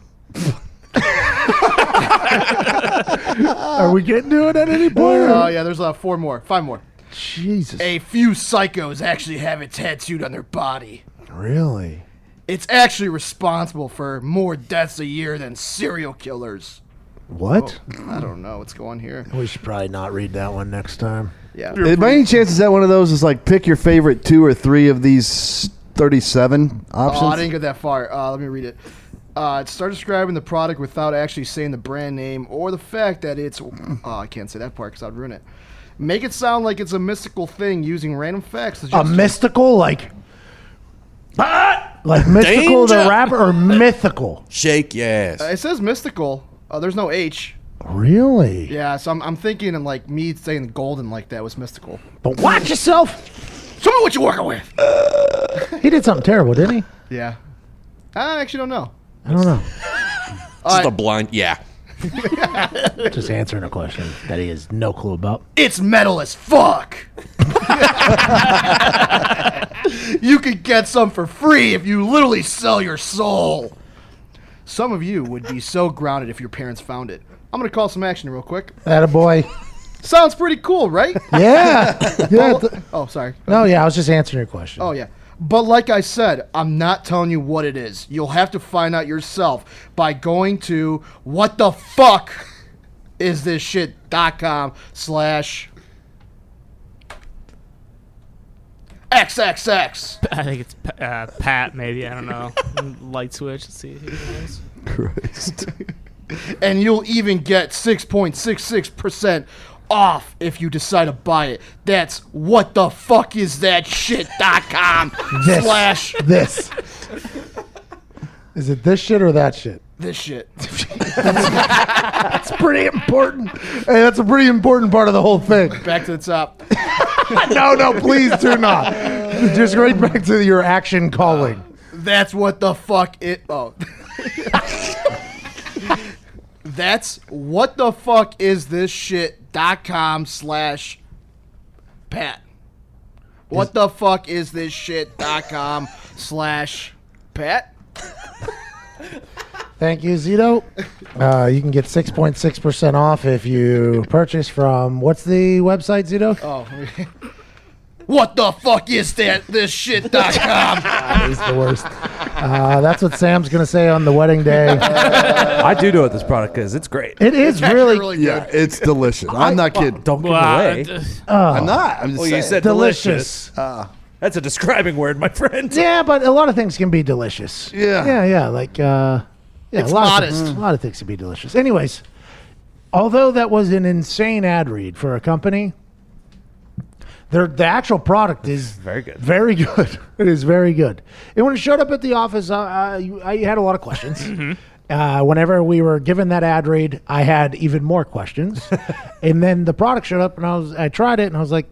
Are we getting to it at any point? Oh, yeah, there's uh, four more. Five more. Jesus. A few psychos actually have it tattooed on their body. Really? It's actually responsible for more deaths a year than serial killers. What? I don't know what's going here. We should probably not read that one next time. Yeah. By any chance, is that one of those? Is like pick your favorite two or three of these thirty-seven options. Oh, I didn't get that far. Uh, let me read it. Uh, start describing the product without actually saying the brand name or the fact that it's. Oh, I can't say that part because I'd ruin it. Make it sound like it's a mystical thing using random facts. A mystical, like. Ah! Like mystical the Danger! rapper or mythical? Shake your ass. Uh, it says mystical. Uh, there's no H. Really? Yeah, so I'm, I'm thinking and like me saying golden like that was mystical. But watch yourself. Show me what you're working with. He did something terrible, didn't he? Yeah. I actually don't know. I don't know. Just a blind. Yeah. Just answering a question that he has no clue about. It's metal as fuck. you could get some for free if you literally sell your soul. Some of you would be so grounded if your parents found it. I'm gonna call some action real quick. That a boy. Sounds pretty cool, right? Yeah. yeah. Oh, th- oh, sorry. no, yeah. I was just answering your question. Oh yeah. But like I said, I'm not telling you what it is. You'll have to find out yourself by going to what the fuck is this shit.com slash XXX. I think it's uh, Pat, maybe. I don't know. Light switch. Let's see. Who knows? Christ. and you'll even get 6.66% off if you decide to buy it. That's what the fuck is that shit.com This. slash This. Is it this shit or that shit? this shit. that's pretty important. Hey, that's a pretty important part of the whole thing. Back to the top. no, no, please do not. Just right back to your action calling. That's what the fuck it. Oh. That's what the fuck is this shit.com slash Pat. What the fuck is this shit.com slash Pat? Thank you, Zito. Uh, you can get 6.6% off if you purchase from, what's the website, Zito? Oh. what the fuck is that? This shit.com. He's the worst. Uh, that's what Sam's going to say on the wedding day. I do know what this product is. It's great. It is Actually really, really Yeah, it's delicious. I'm not kidding. Don't give Well, it away. uh, I'm not. I'm just Oh, you saying. said delicious. delicious. That's a describing word, my friend. Yeah, but a lot of things can be delicious. Yeah. Yeah, yeah. Like, uh, yeah, It's a lot modest. Of things, a lot of things can be delicious. Anyways, although that was an insane ad read for a company, their the actual product is Very good. Very good. it is very good. And when it showed up at the office, uh, uh, you- I had a lot of questions. Uh, whenever we were given that ad read, I had even more questions. and then the product showed up, and I was I tried it, and I was like,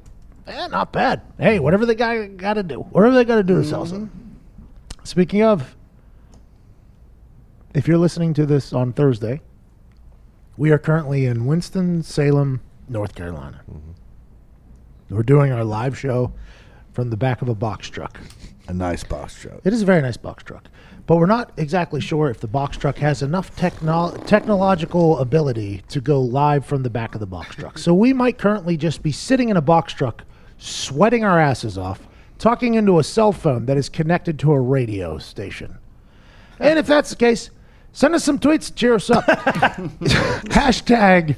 Eh, not bad. Hey, whatever they got got to do, whatever they got to do to sell some. Speaking of, if you're listening to this on Thursday, we are currently in Winston Salem, North Carolina. We're doing our live show from the back of a box truck. A nice box truck. It is a very nice box truck, but we're not exactly sure if the box truck has enough techno- technological ability to go live from the back of the box truck. So we might currently just be sitting in a box truck, sweating our asses off, talking into a cell phone that is connected to a radio station. And if that's the case, send us some tweets, to cheer us up. Hashtag.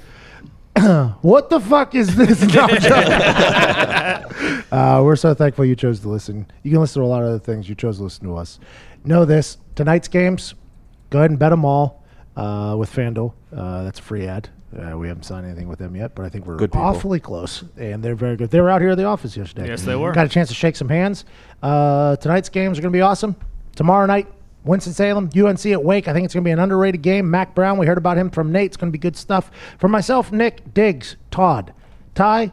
what the fuck is this? No, I'm joking. uh, we're so thankful you chose to listen. You can listen to a lot of other things. You chose to listen to us. Know this: tonight's games. Go ahead and bet them all uh, with FanDuel. Uh, that's a free ad. Uh, we haven't signed anything with them yet, but I think we're Good people. awfully close, and they're very good. They were out here at the office yesterday. Yes, they were. Got a chance to shake some hands. Uh, tonight's games are going to be awesome. Tomorrow night, Winston Salem, UNC at Wake. I think it's going to be an underrated game. Mack Brown, we heard about him from Nate. It's going to be good stuff. For myself, Nick, Diggs, Todd, Ty,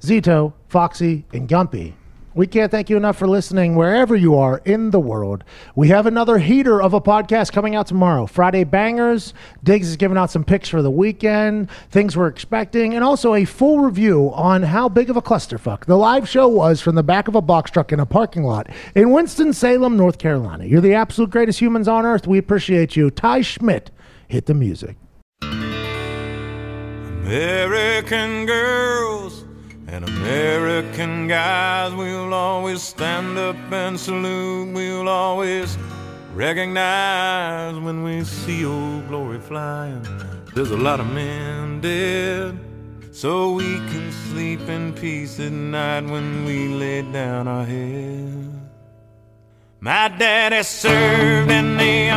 Zito, Foxy, and Gumpy. We can't thank you enough for listening wherever you are in the world. We have another heater of a podcast coming out tomorrow. Friday Bangers. Diggs is giving out some picks for the weekend, things we're expecting, and also a full review on how big of a clusterfuck the live show was from the back of a box truck in a parking lot in Winston-Salem, North Carolina. You're the absolute greatest humans on earth. We appreciate you. Ty Schmidt, hit the music. American girls and American guys, we'll always stand up and salute. We'll always recognize when we see old glory flying. There's a lot of men dead, so we can sleep in peace at night when we lay down our head. My daddy served in the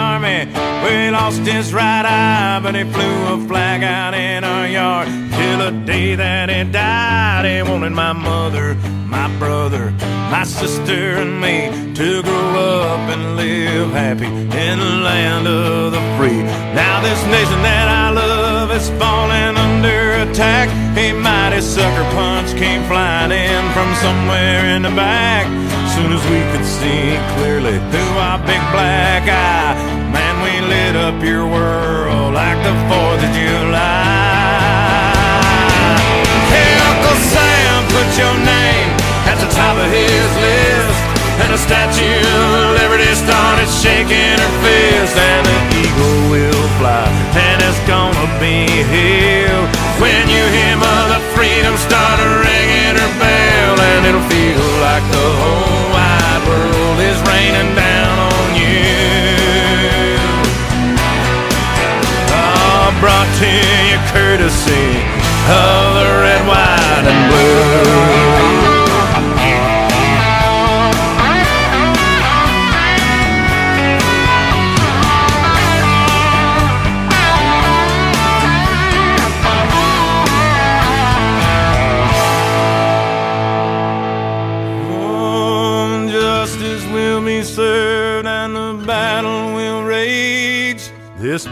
lost his right eye, but he flew a flag out in our yard till the day that he died. He wanted my mother, my brother, my sister, and me to grow up and live happy in the land of the free. Now this nation that I love is falling under attack. A mighty sucker punch came flying in from somewhere in the back. Soon as we could see clearly through our big black eye, up your world like the 4th of July. Hey, Uncle Sam, put your name at the top of his list. And the Statue of Liberty started shaking her fist, and the eagle will fly, and it's gonna be here when you hear Mother Freedom start ringing her bell, and it'll feel like the whole wide world is raining down on you. Brought to you courtesy of the red, white, and blue.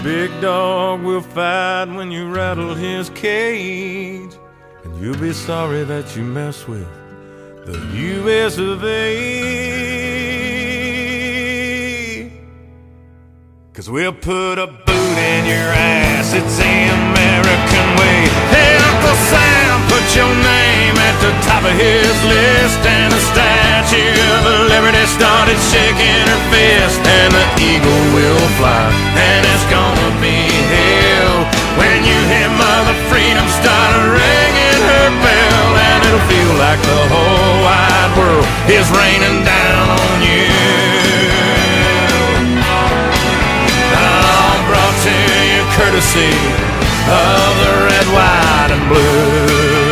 Big dog will fight when you rattle his cage. And you'll be sorry that you mess with the US of A. Cause we'll put a boot in your ass, it's the American way. Hey, Uncle Sam, put your name at the top of his list. And the cheer, but Liberty started shaking her fist, and the eagle will fly, and it's gonna be hell when you hear Mother Freedom start ringing her bell, and it'll feel like the whole wide world is raining down on you. I'm brought to you courtesy of the red, white, and blue.